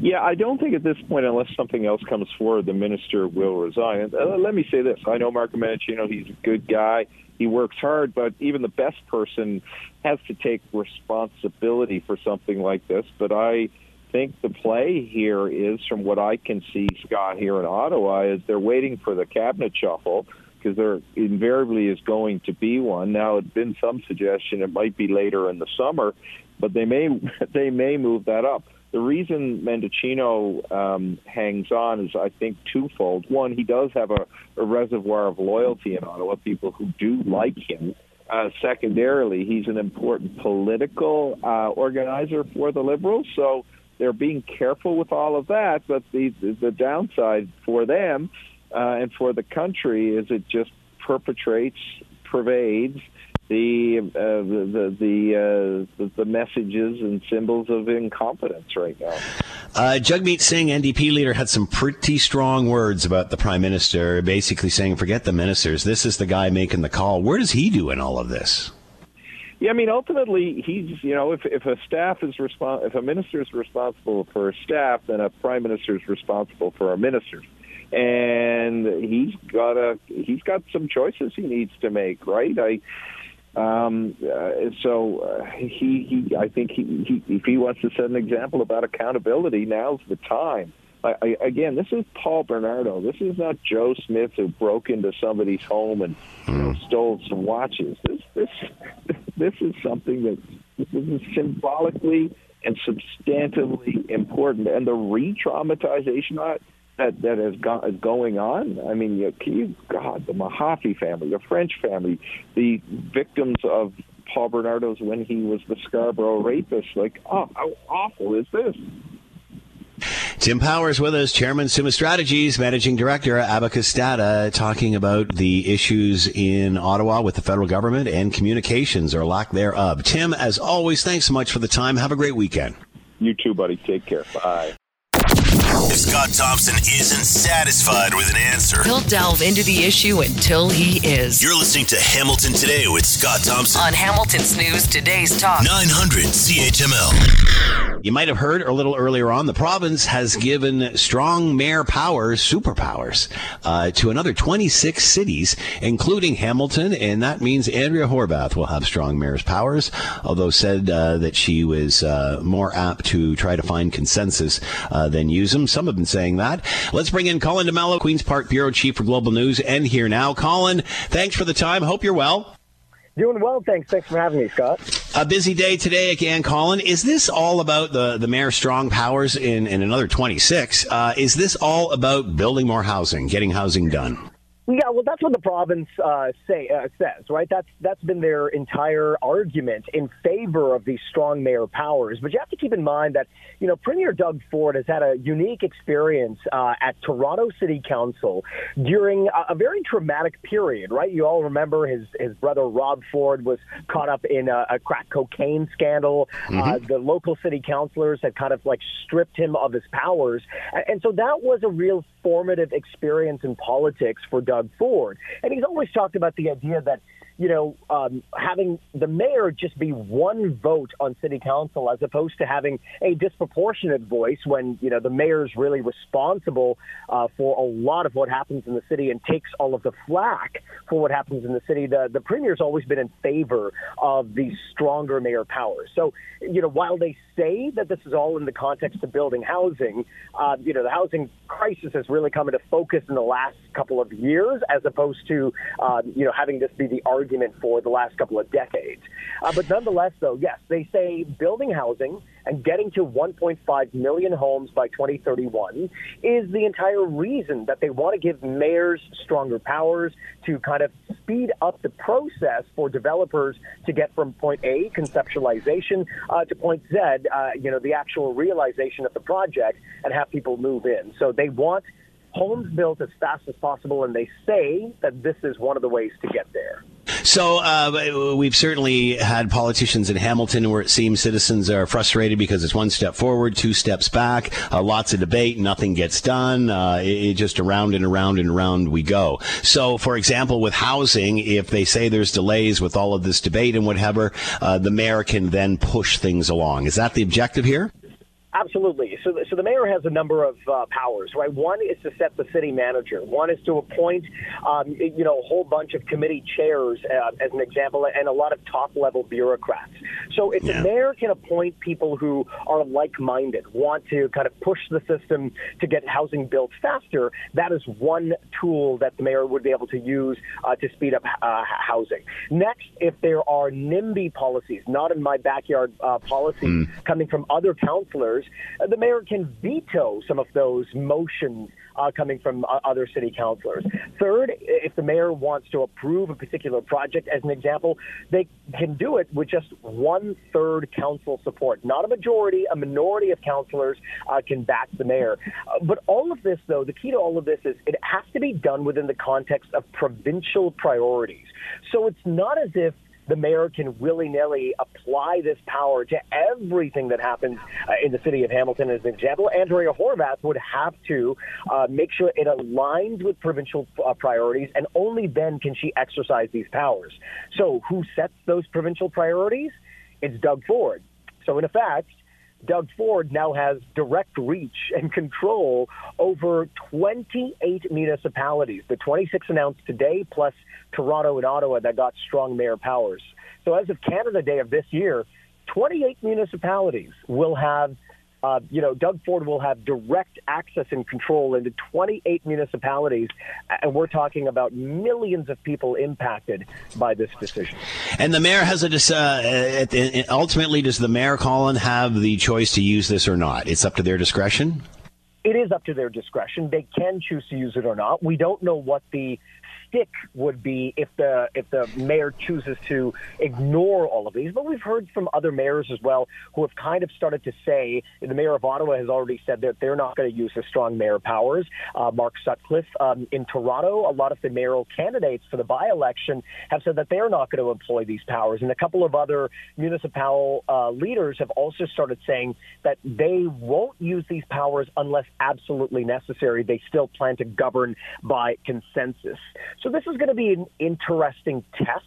J: Yeah, I don't think at this point, unless something else comes forward, the minister will resign. And uh, let me say this: I know Marco Mendicino; he's a good guy. He works hard, but even the best person has to take responsibility for something like this. But I think the play here is, from what I can see, Scott here in Ottawa, is they're waiting for the cabinet shuffle because there invariably is going to be one. Now, it's been some suggestion it might be later in the summer, but they may they may move that up. The reason Mendicino um, hangs on is, I think, twofold. One, he does have a, a reservoir of loyalty in Ottawa, people who do like him. Uh, secondarily, he's an important political uh, organizer for the Liberals, so they're being careful with all of that. But the the downside for them uh, and for the country is it just perpetrates, pervades the uh, the the, uh, the, messages and symbols of incompetence right now.
C: Uh, Jagmeet Singh, NDP leader, had some pretty strong words about the prime minister, basically saying, "Forget the ministers. This is the guy making the call." Where does he do in all of this?
J: Yeah, I mean, ultimately, he's you know, if if a staff is respons- if a minister is responsible for a staff, then a prime minister is responsible for our ministers and he's got a he's got some choices he needs to make, right? I um, uh, so uh, he, he I think he, he if he wants to set an example about accountability, now's the time. I, I, again, this is Paul Bernardo. This is not Joe Smith who broke into somebody's home and you know, stole some watches. This this this is something that this is symbolically and substantively important, and the re-traumatization that that is, go, is going on. I mean, you, can you, God, the Mahaffy family, the French family, the victims of Paul Bernardo's when he was the Scarborough rapist. Like, oh, how awful is this?
C: Tim Powers with us, Chairman Summa Strategies, Managing Director Abacus Data, talking about the issues in Ottawa with the federal government and communications or lack thereof. Tim, as always, thanks so much for the time. Have a great weekend.
J: You too, buddy. Take care. Bye.
A: If Scott Thompson isn't satisfied with an answer,
G: he'll delve into the issue until he is.
A: You're listening to Hamilton Today with Scott Thompson
G: on Hamilton's News Today's Talk
A: 900 CHML.
C: You might have heard a little earlier on, the province has given strong mayor powers, superpowers, uh, to another 26 cities, including Hamilton, and that means Andrea Horwath will have strong mayor's powers, although said uh, that she was uh, more apt to try to find consensus uh, than use them. Some been saying that. Let's bring in Colin D'Mello, Queen's Park Bureau Chief for Global News, and here now. Colin, thanks for the time. Hope you're well.
K: Doing well, thanks. Thanks for having me, Scott.
C: A busy day today again, Colin. Is this all about the, the mayor's strong powers in, in another 26? Uh, is this all about building more housing, getting housing done?
K: Yeah, well, that's what the province uh, say uh, says, right? That's that's been their entire argument in favor of these strong mayor powers. But you have to keep in mind that you know Premier Doug Ford has had a unique experience uh, at Toronto City Council during a, a, very traumatic period, right? You all remember his his brother Rob Ford was caught up in a, a crack cocaine scandal. Mm-hmm. Uh, the local city councilors had kind of like stripped him of his powers, and, and so that was a real formative experience in politics for Doug Doug Ford. And he's always talked about the idea that you know, um, having the mayor just be one vote on city council as opposed to having a disproportionate voice when, you know, the mayor's really responsible uh, for a lot of what happens in the city and takes all of the flack for what happens in the city. The, the premier's always been in favor of these stronger mayor powers. So, you know, while they say that this is all in the context of building housing, uh, you know, the housing crisis has really come into focus in the last couple of years as opposed to, uh, you know, having this be the argument argument for the last couple of decades. Uh, but nonetheless, though, yes, they say building housing and getting to 1.5 million homes by 2031 is the entire reason that they want to give mayors stronger powers to kind of speed up the process for developers to get from point A, conceptualization, uh, to point Z, uh, you know, the actual realization of the project and have people move in. So they want homes built as fast as possible, and they say that this is one of the ways to get there.
C: So uh, we've certainly had politicians in Hamilton where it seems citizens are frustrated because it's one step forward, two steps back, uh, lots of debate, nothing gets done. Uh, it, it, just around and around and around we go. So, for example, with housing, if they say there's delays with all of this debate and whatever, uh, the mayor can then push things along. Is that the objective here?
K: Absolutely. So, so the mayor has a number of uh, powers, right? One is to set the city manager. One is to appoint, um, you know, a whole bunch of committee chairs, uh, as an example, and a lot of top-level bureaucrats. So if yeah. the mayor can appoint people who are like-minded, want to kind of push the system to get housing built faster, that is one tool that the mayor would be able to use uh, to speed up uh, housing. Next, if there are NIMBY policies, not in my backyard uh, policies, mm. coming from other councillors the mayor can veto some of those motions uh, coming from uh, other city councilors. Third, if the mayor wants to approve a particular project, as an example, they can do it with just one third council support. Not a majority, a minority of councilors uh, can back the mayor. Uh, but all of this, though, the key to all of this is it has to be done within the context of provincial priorities. So it's not as if the mayor can willy nilly apply this power to everything that happens uh, in the city of Hamilton. As an example, Andrea Horwath would have to uh, make sure it aligns with provincial uh, priorities, and only then can she exercise these powers. So, who sets those provincial priorities? It's Doug Ford. So, in effect, Doug Ford now has direct reach and control over 28 municipalities. The 26 announced today, plus Toronto and Ottawa that got strong mayor powers. So as of Canada Day of this year, 28 municipalities will have uh, you know, Doug Ford will have direct access and control into 28 municipalities, and we're talking about millions of people impacted by this decision.
C: And the mayor has a uh, ultimately, does the mayor, Colin, have the choice to use this or not? It's up to their discretion.
K: It is up to their discretion. They can choose to use it or not. We don't know what the stick would be if the if the mayor chooses to ignore all of these. But we've heard from other mayors as well who have kind of started to say the mayor of Ottawa has already said that they're not going to use the strong mayor powers. Uh, Mark Sutcliffe um, in Toronto, a lot of the mayoral candidates for the by-election have said that they're not going to employ these powers, and a couple of other municipal uh, leaders have also started saying that they won't use these powers unless absolutely necessary. They still plan to govern by consensus. So this is going to be an interesting test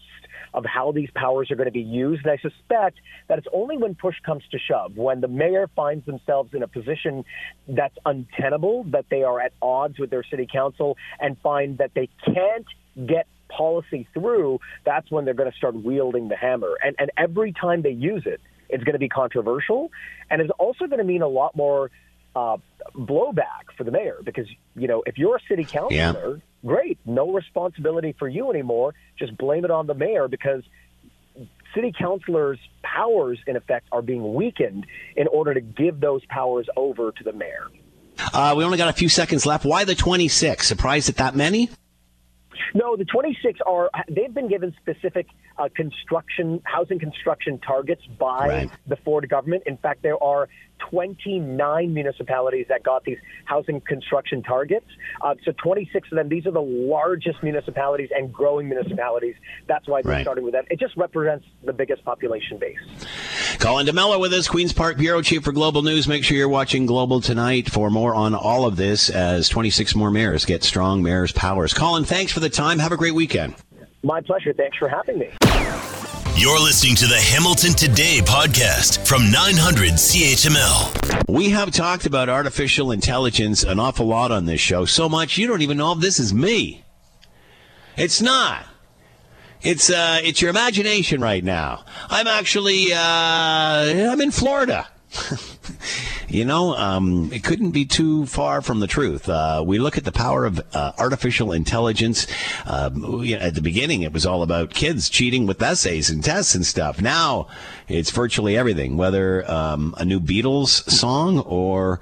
K: of how these powers are going to be used. And I suspect that it's only when push comes to shove, when the mayor finds themselves in a position that's untenable, that they are at odds with their city council, and find that they can't get policy through, that's when they're going to start wielding the hammer. And, and every time they use it, it's going to be controversial. And it's also going to mean a lot more uh, blowback for the mayor because, you know, if you're a city councilor, yeah great, no responsibility for you anymore. Just blame it on the mayor because city councilors' powers, in effect, are being weakened in order to give those powers over to the mayor.
C: Uh, we only got a few seconds left. Why the 26? Surprised at that many?
K: No, the 26 are, they've been given specific uh, construction, housing construction targets by right. the Ford government. In fact, there are 29 municipalities that got these housing construction targets. Uh, so 26 of them, these are the largest municipalities and growing municipalities. That's why they're right. starting with that. It just represents the biggest population base.
C: Colin D'Mello with us, Queen's Park Bureau Chief for Global News. Make sure you're watching Global tonight for more on all of this as 26 more mayors get strong mayors' powers. Colin, thanks for the time. Have a great weekend.
K: My pleasure. Thanks for having me.
A: You're listening to the Hamilton Today podcast from 900 CHML.
C: We have talked about artificial intelligence an awful lot on this show, so much you don't even know if this is me. It's not. It's uh, it's your imagination right now. I'm actually uh, I'm in Florida. you know, um, it couldn't be too far from the truth. Uh, we look at the power of uh, artificial intelligence. Um, at the beginning, it was all about kids cheating with essays and tests and stuff. Now it's virtually everything, whether um, a new Beatles song or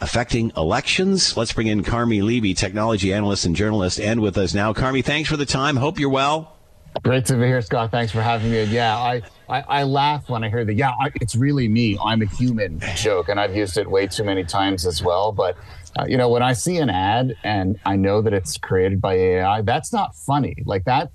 C: affecting elections. Let's bring in Carmi Levy, technology analyst and journalist, and with us now. Carmi, thanks for the time. Hope you're well.
L: Great to be here, Scott. Thanks for having me. Yeah, I, I, I laugh when I hear the, yeah, I, it's really me. I'm a human joke. And I've used it way too many times as well. But, uh, you know, when I see an ad and I know that it's created by AI, that's not funny. Like that,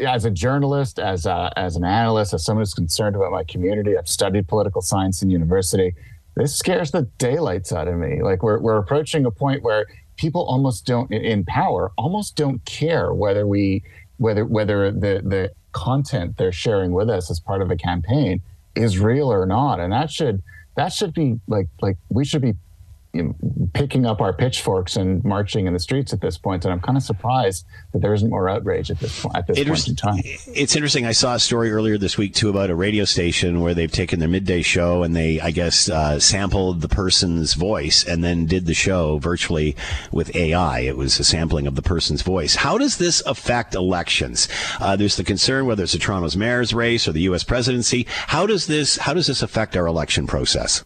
L: as a journalist, as a, as an analyst, as someone who's concerned about my community, I've studied political science in university. This scares the daylights out of me. Like we're, we're approaching a point where people almost don't in power almost don't care whether we whether whether the the content they're sharing with us as part of a campaign is real or not. And that should that should be like like we should be picking up our pitchforks and marching in the streets at this point, and I'm kind of surprised that there isn't more outrage at this point. At this point in time,
C: it's interesting. I saw a story earlier this week too about a radio station where they've taken their midday show and they, I guess, uh, sampled the person's voice and then did the show virtually with AI. It was a sampling of the person's voice. How does this affect elections? Uh, there's the concern whether it's the Toronto's mayor's race or the U.S. presidency. How does this How does this affect our election process?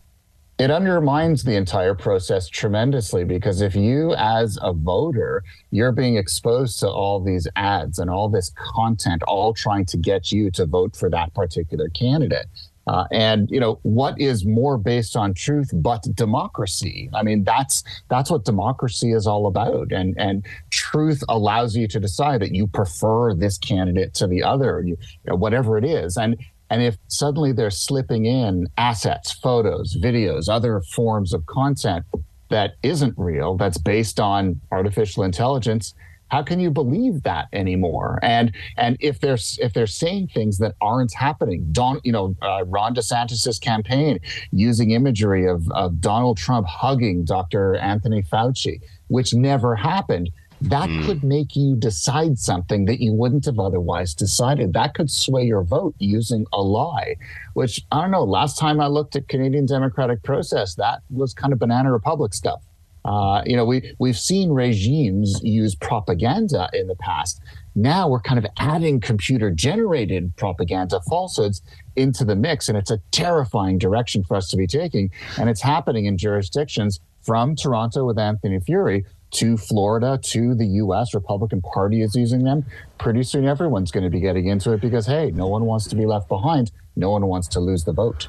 L: It undermines the entire process tremendously because if you as a voter you're being exposed to all these ads and all this content all trying to get you to vote for that particular candidate. Uh, and you know what is more based on truth but democracy? I mean that's that's what democracy is all about. And and truth allows you to decide that you prefer this candidate to the other you, you know, whatever it is. And and if suddenly they're slipping in assets, photos, videos, other forms of content that isn't real, that's based on artificial intelligence, how can you believe that anymore? And and if they're if they're saying things that aren't happening, Don, you know, uh, Ron DeSantis's campaign using imagery of, of Donald Trump hugging Dr. Anthony Fauci, which never happened that mm. could make you decide something that you wouldn't have otherwise decided. That could sway your vote using a lie, which I don't know. Last time I looked at Canadian democratic process, that was kind of banana republic stuff. Uh, you know, we we've seen regimes use propaganda in the past. Now we're kind of adding computer generated propaganda falsehoods into the mix, and it's a terrifying direction for us to be taking. And it's happening in jurisdictions from Toronto with Anthony Furey to Florida, to the U.S. Republican Party is using them. Pretty soon, everyone's going to be getting into it because, hey, no one wants to be left behind. No one wants to lose the vote.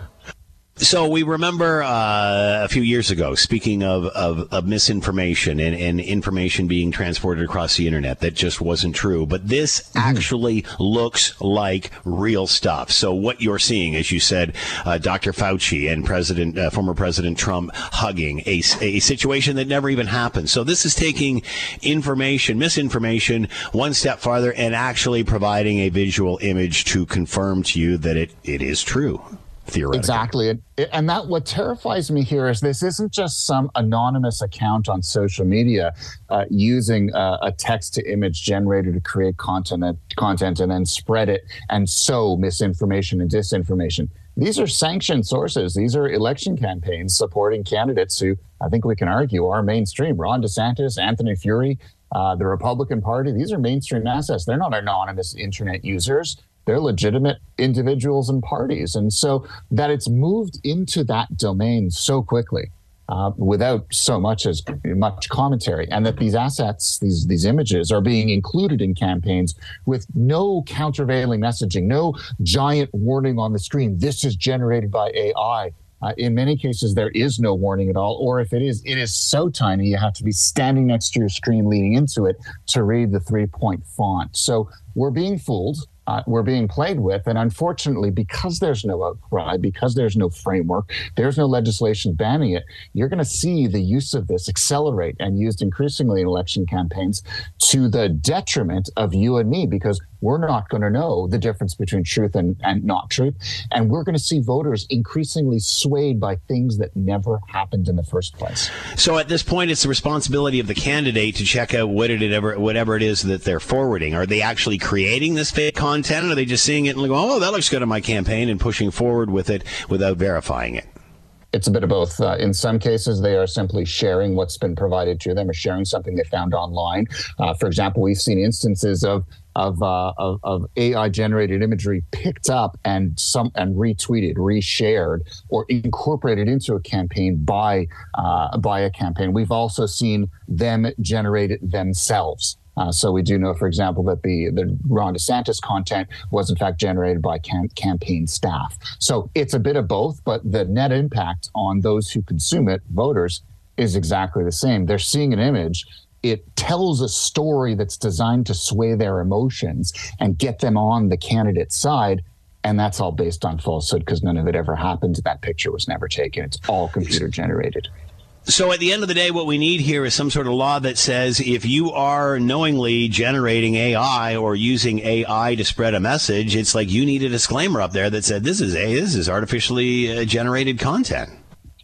C: So we remember uh, a few years ago, speaking of, of, of misinformation and, and, information being transported across the internet that just wasn't true. But this mm-hmm. actually looks like real stuff. So what you're seeing, as you said, uh, Dr. Fauci and President, uh, former President Trump hugging a, a situation that never even happened. So this is taking information, misinformation, one step farther and actually providing a visual image to confirm to you that it, it is true theoretically.
L: Exactly. And, that what terrifies me here is this isn't just some anonymous account on social media uh, using uh, a text to image generator to create content, content and then spread it and sow misinformation and disinformation. These are sanctioned sources. These are election campaigns supporting candidates who I think we can argue are mainstream. Ron DeSantis, Anthony Furey, uh, the Republican Party, these are mainstream assets. They're not anonymous internet users they're legitimate individuals and parties. And so that it's moved into that domain so quickly uh, without so much as much commentary, and that these assets, these these images, are being included in campaigns with no countervailing messaging, no giant warning on the screen. This is generated by AI. Uh, in many cases, there is no warning at all, or if it is, it is so tiny you have to be standing next to your screen leaning into it to read the three point font. So we're being fooled uh, we're being played with. And unfortunately, because there's no outcry, because there's no framework, there's no legislation banning it, you're going to see the use of this accelerate and used increasingly in election campaigns to the detriment of you and me because we're not going to know the difference between truth and, and not truth. And we're going to see voters increasingly swayed by things that never happened in the first place.
C: So at this point, it's the responsibility of the candidate to check out what it ever, whatever it is that they're forwarding. Are they actually creating this fake content? Or are they just seeing it and going, oh, that looks good on my campaign and pushing forward with it without verifying it?
L: It's a bit of both. Uh, in some cases, they are simply sharing what's been provided to them or sharing something they found online. Uh, for example, we've seen instances of of, uh, of, of AI generated imagery picked up and some and retweeted, reshared, or incorporated into a campaign by uh, by a campaign. We've also seen them generate it themselves. Uh, so we do know, for example, that the the Ron DeSantis content was in fact generated by cam- campaign staff. So it's a bit of both, but the net impact on those who consume it, voters, is exactly the same. They're seeing an image. It tells a story that's designed to sway their emotions and get them on the candidate's side. And that's all based on falsehood because none of it ever happened. That picture was never taken. It's all computer generated.
C: So at the end of the day, what we need here is some sort of law that says if you are knowingly generating AI or using AI to spread a message, it's like you need a disclaimer up there that said this is a this is artificially uh, generated content.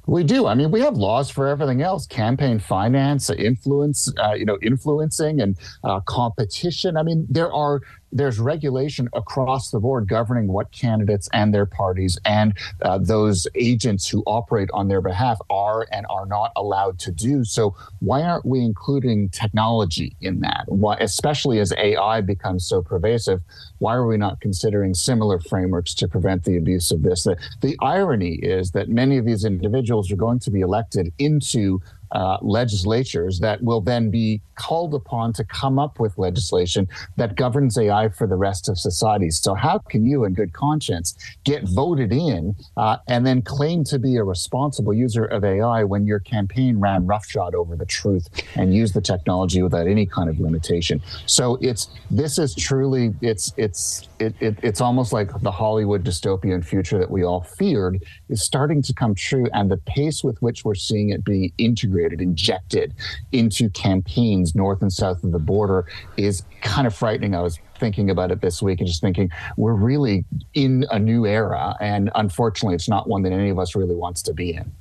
L: We do. I mean, we have laws for everything else: campaign finance, influence, uh, you know, influencing, and uh, competition. I mean, there are there's regulation across the board governing what candidates and their parties and uh, those agents who operate on their behalf are and are not allowed to do. So why aren't we including technology in that? Why, especially as AI becomes so pervasive, why are we not considering similar frameworks to prevent the abuse of this? The, the irony is that many of these individuals are going to be elected into uh, legislatures that will then be called upon to come up with legislation that governs AI for the rest of society. So, how can you, in good conscience, get voted in uh, and then claim to be a responsible user of AI when your campaign ran roughshod over the truth and used the technology without any kind of limitation? So, it's this is truly it's it's it, it, it's almost like the Hollywood dystopian future that we all feared is starting to come true, and the pace with which we're seeing it being integrated, injected into campaigns north and south of the border is kind of frightening. I was thinking about it this week and just thinking we're really in a new era, and unfortunately, it's not one that any of us really wants to be in.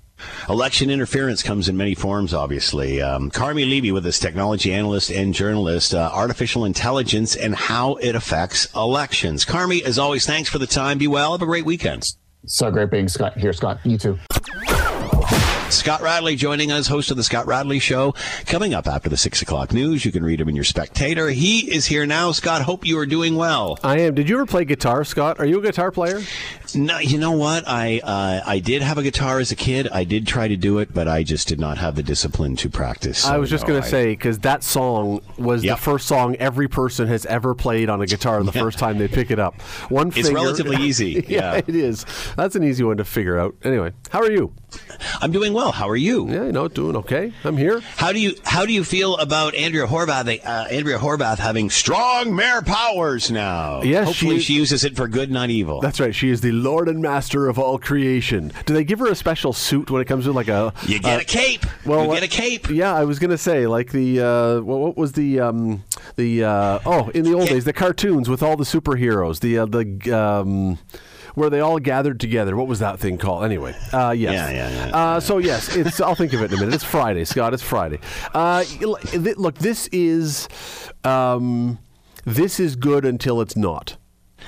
C: Election interference comes in many forms, obviously. Um, Carmi Levy with us, technology analyst and journalist, uh, artificial intelligence and how it affects elections. Carmi, as always, thanks for the time. Be well. Have a great weekend.
L: So great being Scott here, Scott. You too.
C: Scott Radley joining us, host of the Scott Radley Show. Coming up after the six o'clock news, you can read him in your Spectator. He is here now. Scott, hope you are doing well.
M: I am. Did you ever play guitar, Scott? Are you a guitar player?
C: No, you know what? I uh, I did have a guitar as a kid. I did try to do it, but I just did not have the discipline to practice. So
M: I was just
C: no,
M: going to say because that song was yep. the first song every person has ever played on a guitar the first time they pick it up. One
C: It's
M: finger,
C: relatively easy.
M: yeah,
C: yeah,
M: it is. That's an easy one to figure out. Anyway, how are you?
C: I'm doing well. How are you?
M: Yeah, you know, doing okay. I'm here.
C: How do you How do you feel about Andrea Horvath? Uh, Andrea Horwath having strong mayor powers now.
M: Yes,
C: hopefully
M: she,
C: she uses it for good, not evil.
M: That's right. She is the Lord and Master of all creation. Do they give her a special suit when it comes to like a?
C: You get
M: uh,
C: a cape.
M: Well,
C: you get a cape.
M: Yeah, I was gonna say like the uh, what, what was the um, the uh, oh in the old days the cartoons with all the superheroes the uh, the. Um, where they all gathered together. What was that thing called? Anyway, uh, yes.
C: Yeah, yeah, yeah.
M: Uh, so yes, it's. I'll think of it in a minute. It's Friday, Scott. It's Friday. Uh, look, this is. Um, this is good until it's not.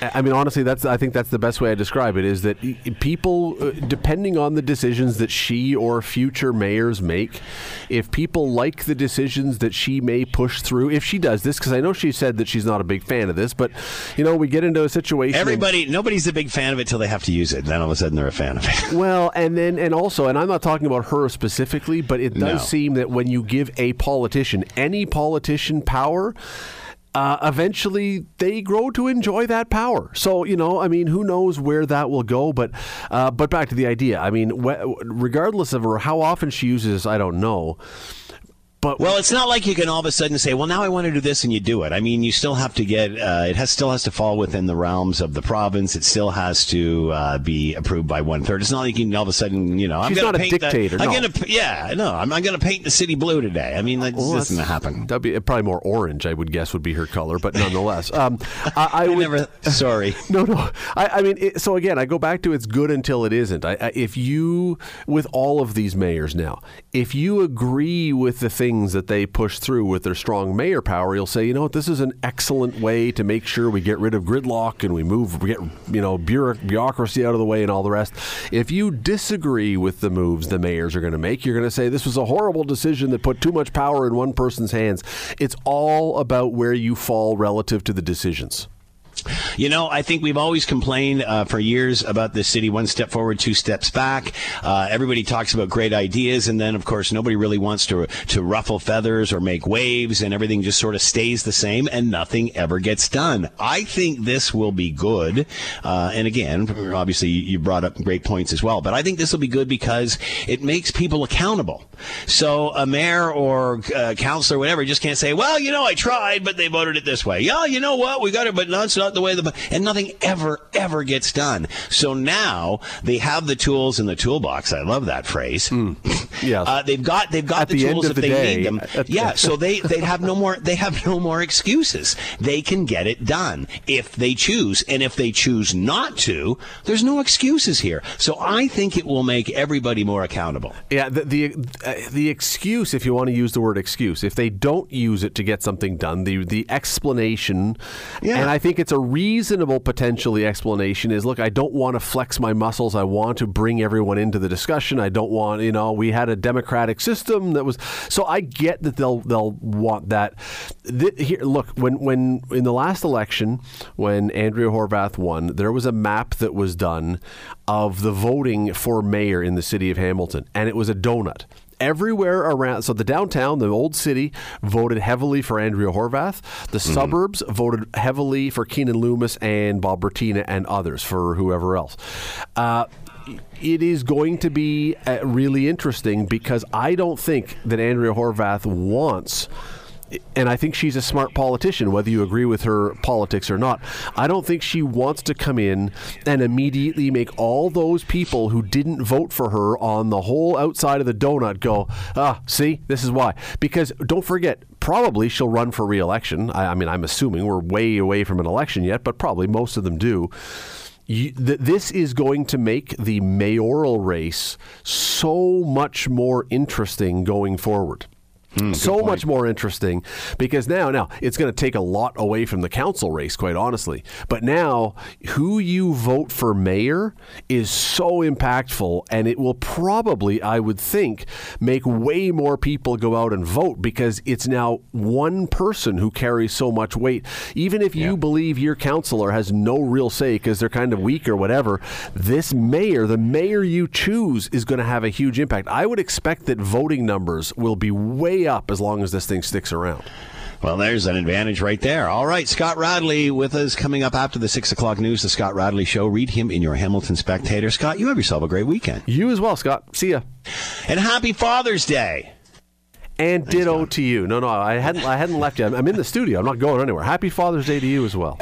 M: I mean, honestly, that's I think that's the best way I describe it. Is that people, uh, depending on the decisions that she or future mayors make, if people like the decisions that she may push through, if she does this, because I know she said that she's not a big fan of this, but you know, we get into a situation.
C: Everybody, nobody's a big fan of it till they have to use it. Then all of a sudden, they're a fan of it.
M: Well, and then and also, and I'm not talking about her specifically, but it does
C: No.
M: seem that when you give a politician any politician power uh, eventually they grow to enjoy that power. So you know, I mean, who knows where that will go? But uh, but back to the idea. I mean, wh- regardless of her, how often she uses, I don't know. But
C: well, it's not like you can all of a sudden say, "Well, now I want to do this," and you do it. I mean, you still have to get uh, it has still has to fall within the realms of the province. It still has to uh, be approved by one third. It's not like you can all of a sudden, you know, I'm
M: She's
C: going
M: not a dictator,
C: The, I'm going to, yeah, no, I'm, I'm going to paint the city blue today. I mean, that
M: Well,
C: doesn't happen.
M: That'd be probably more orange, I would guess, would be her color, but nonetheless, um, I, I would
C: never. Sorry.
M: No, no. I, I mean, it, so again, I go back to it's good until it isn't. I, I, if you, with all of these mayors now, if you agree with the things things that they push through with their strong mayor power, you'll say, you know what, this is an excellent way to make sure we get rid of gridlock and we move, we get you know bureaucracy out of the way and all the rest. If you disagree with the moves the mayors are going to make, you're going to say this was a horrible decision that put too much power in one person's hands. It's all about where you fall relative to the decisions.
C: You know, I think we've always complained uh, for years about this city one step forward, two steps back. Uh, everybody talks about great ideas, and then, of course, nobody really wants to to ruffle feathers or make waves, and everything just sort of stays the same, and nothing ever gets done. I think this will be good. Uh, and again, obviously, you brought up great points as well, but I think this will be good because it makes people accountable. So a mayor or uh, councilor, whatever, just can't say, "Well, you know, I tried, but they voted it this way." Yeah, you know what? We got it, but no, it's the way the and nothing ever ever gets done. So now they have the tools in the toolbox. I love that phrase. Mm.
M: Yeah,
C: uh, they've got they've got
M: At
C: the,
M: the
C: tools if
M: the
C: they
M: day,
C: need them.
M: at-
C: Yeah, so they they have no more they have no more excuses. They can get it done if they choose, and if they choose not to, there's no excuses here. So I think it will make everybody more accountable.
M: Yeah, the the, uh, the excuse, if you want to use the word excuse, if they don't use it to get something done, the the explanation, yeah. and I think it's a reasonable potentially explanation is, look, I don't want to flex my muscles. I want to bring everyone into the discussion. I don't want, you know, we had a democratic system that was. So I get that they'll they'll want that. Th- here, look, when when in the last election, when Andrea Horwath won, there was a map that was done of the voting for mayor in the city of Hamilton, and it was a donut everywhere around. So the downtown, the old city, voted heavily for Andrea Horwath. The suburbs voted heavily for Keanin Loomis and Bob Bratina and others for whoever else. Uh, it is going to be uh, really interesting because I don't think that Andrea Horwath wants and I think she's a smart politician, whether you agree with her politics or not. I don't think she wants to come in and immediately make all those people who didn't vote for her on the whole outside of the donut go, ah, see, this is why. Because don't forget, probably she'll run for reelection. I, I mean, I'm assuming we're way away from an election yet, but probably most of them do. You, th- this is going to make the mayoral race so much more interesting going forward Mm, so much more interesting because now now it's going to take a lot away from the council race quite honestly. But now who you vote for mayor is so impactful and it will probably i would think make way more people go out and vote because it's now one person who carries so much weight. Even if you believe your councilor has no real say because they're kind of weak or whatever this mayor the mayor you choose is going to have a huge impact. I would expect that voting numbers will be way up as long as this thing sticks around.
C: Well, there's an advantage right there. All right, Scott Radley with us coming up after the six o'clock news. The Scott Radley Show. Read him in your Hamilton Spectator. Scott, you have yourself a great weekend.
M: You as well, Scott. See ya.
C: And happy Father's Day.
M: And ditto to you. No, no, I hadn't. I hadn't left yet. I'm in the studio. I'm not going anywhere. Happy Father's Day to you as well.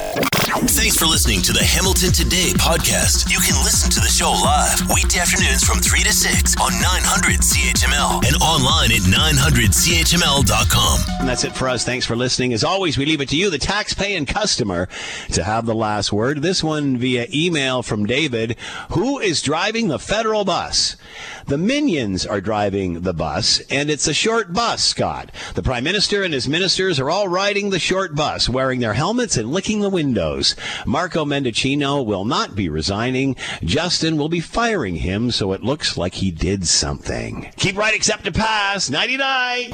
A: Thanks for listening to the Hamilton Today podcast. You can listen to the show live weekday afternoons from 3 to 6 on 900 CHML and online at 900CHML.com.
C: And that's it for us. Thanks for listening. As always, we leave it to you, the tax-paying customer, to have the last word. This one via email from David. Who is driving the federal bus? The minions are driving the bus, and it's a short bus, Scott. The prime minister and his ministers are all riding the short bus, wearing their helmets and licking the windows. Marco Mendicino will not be resigning. Justin will be firing him, so it looks like he did something. Keep right except to pass. 99.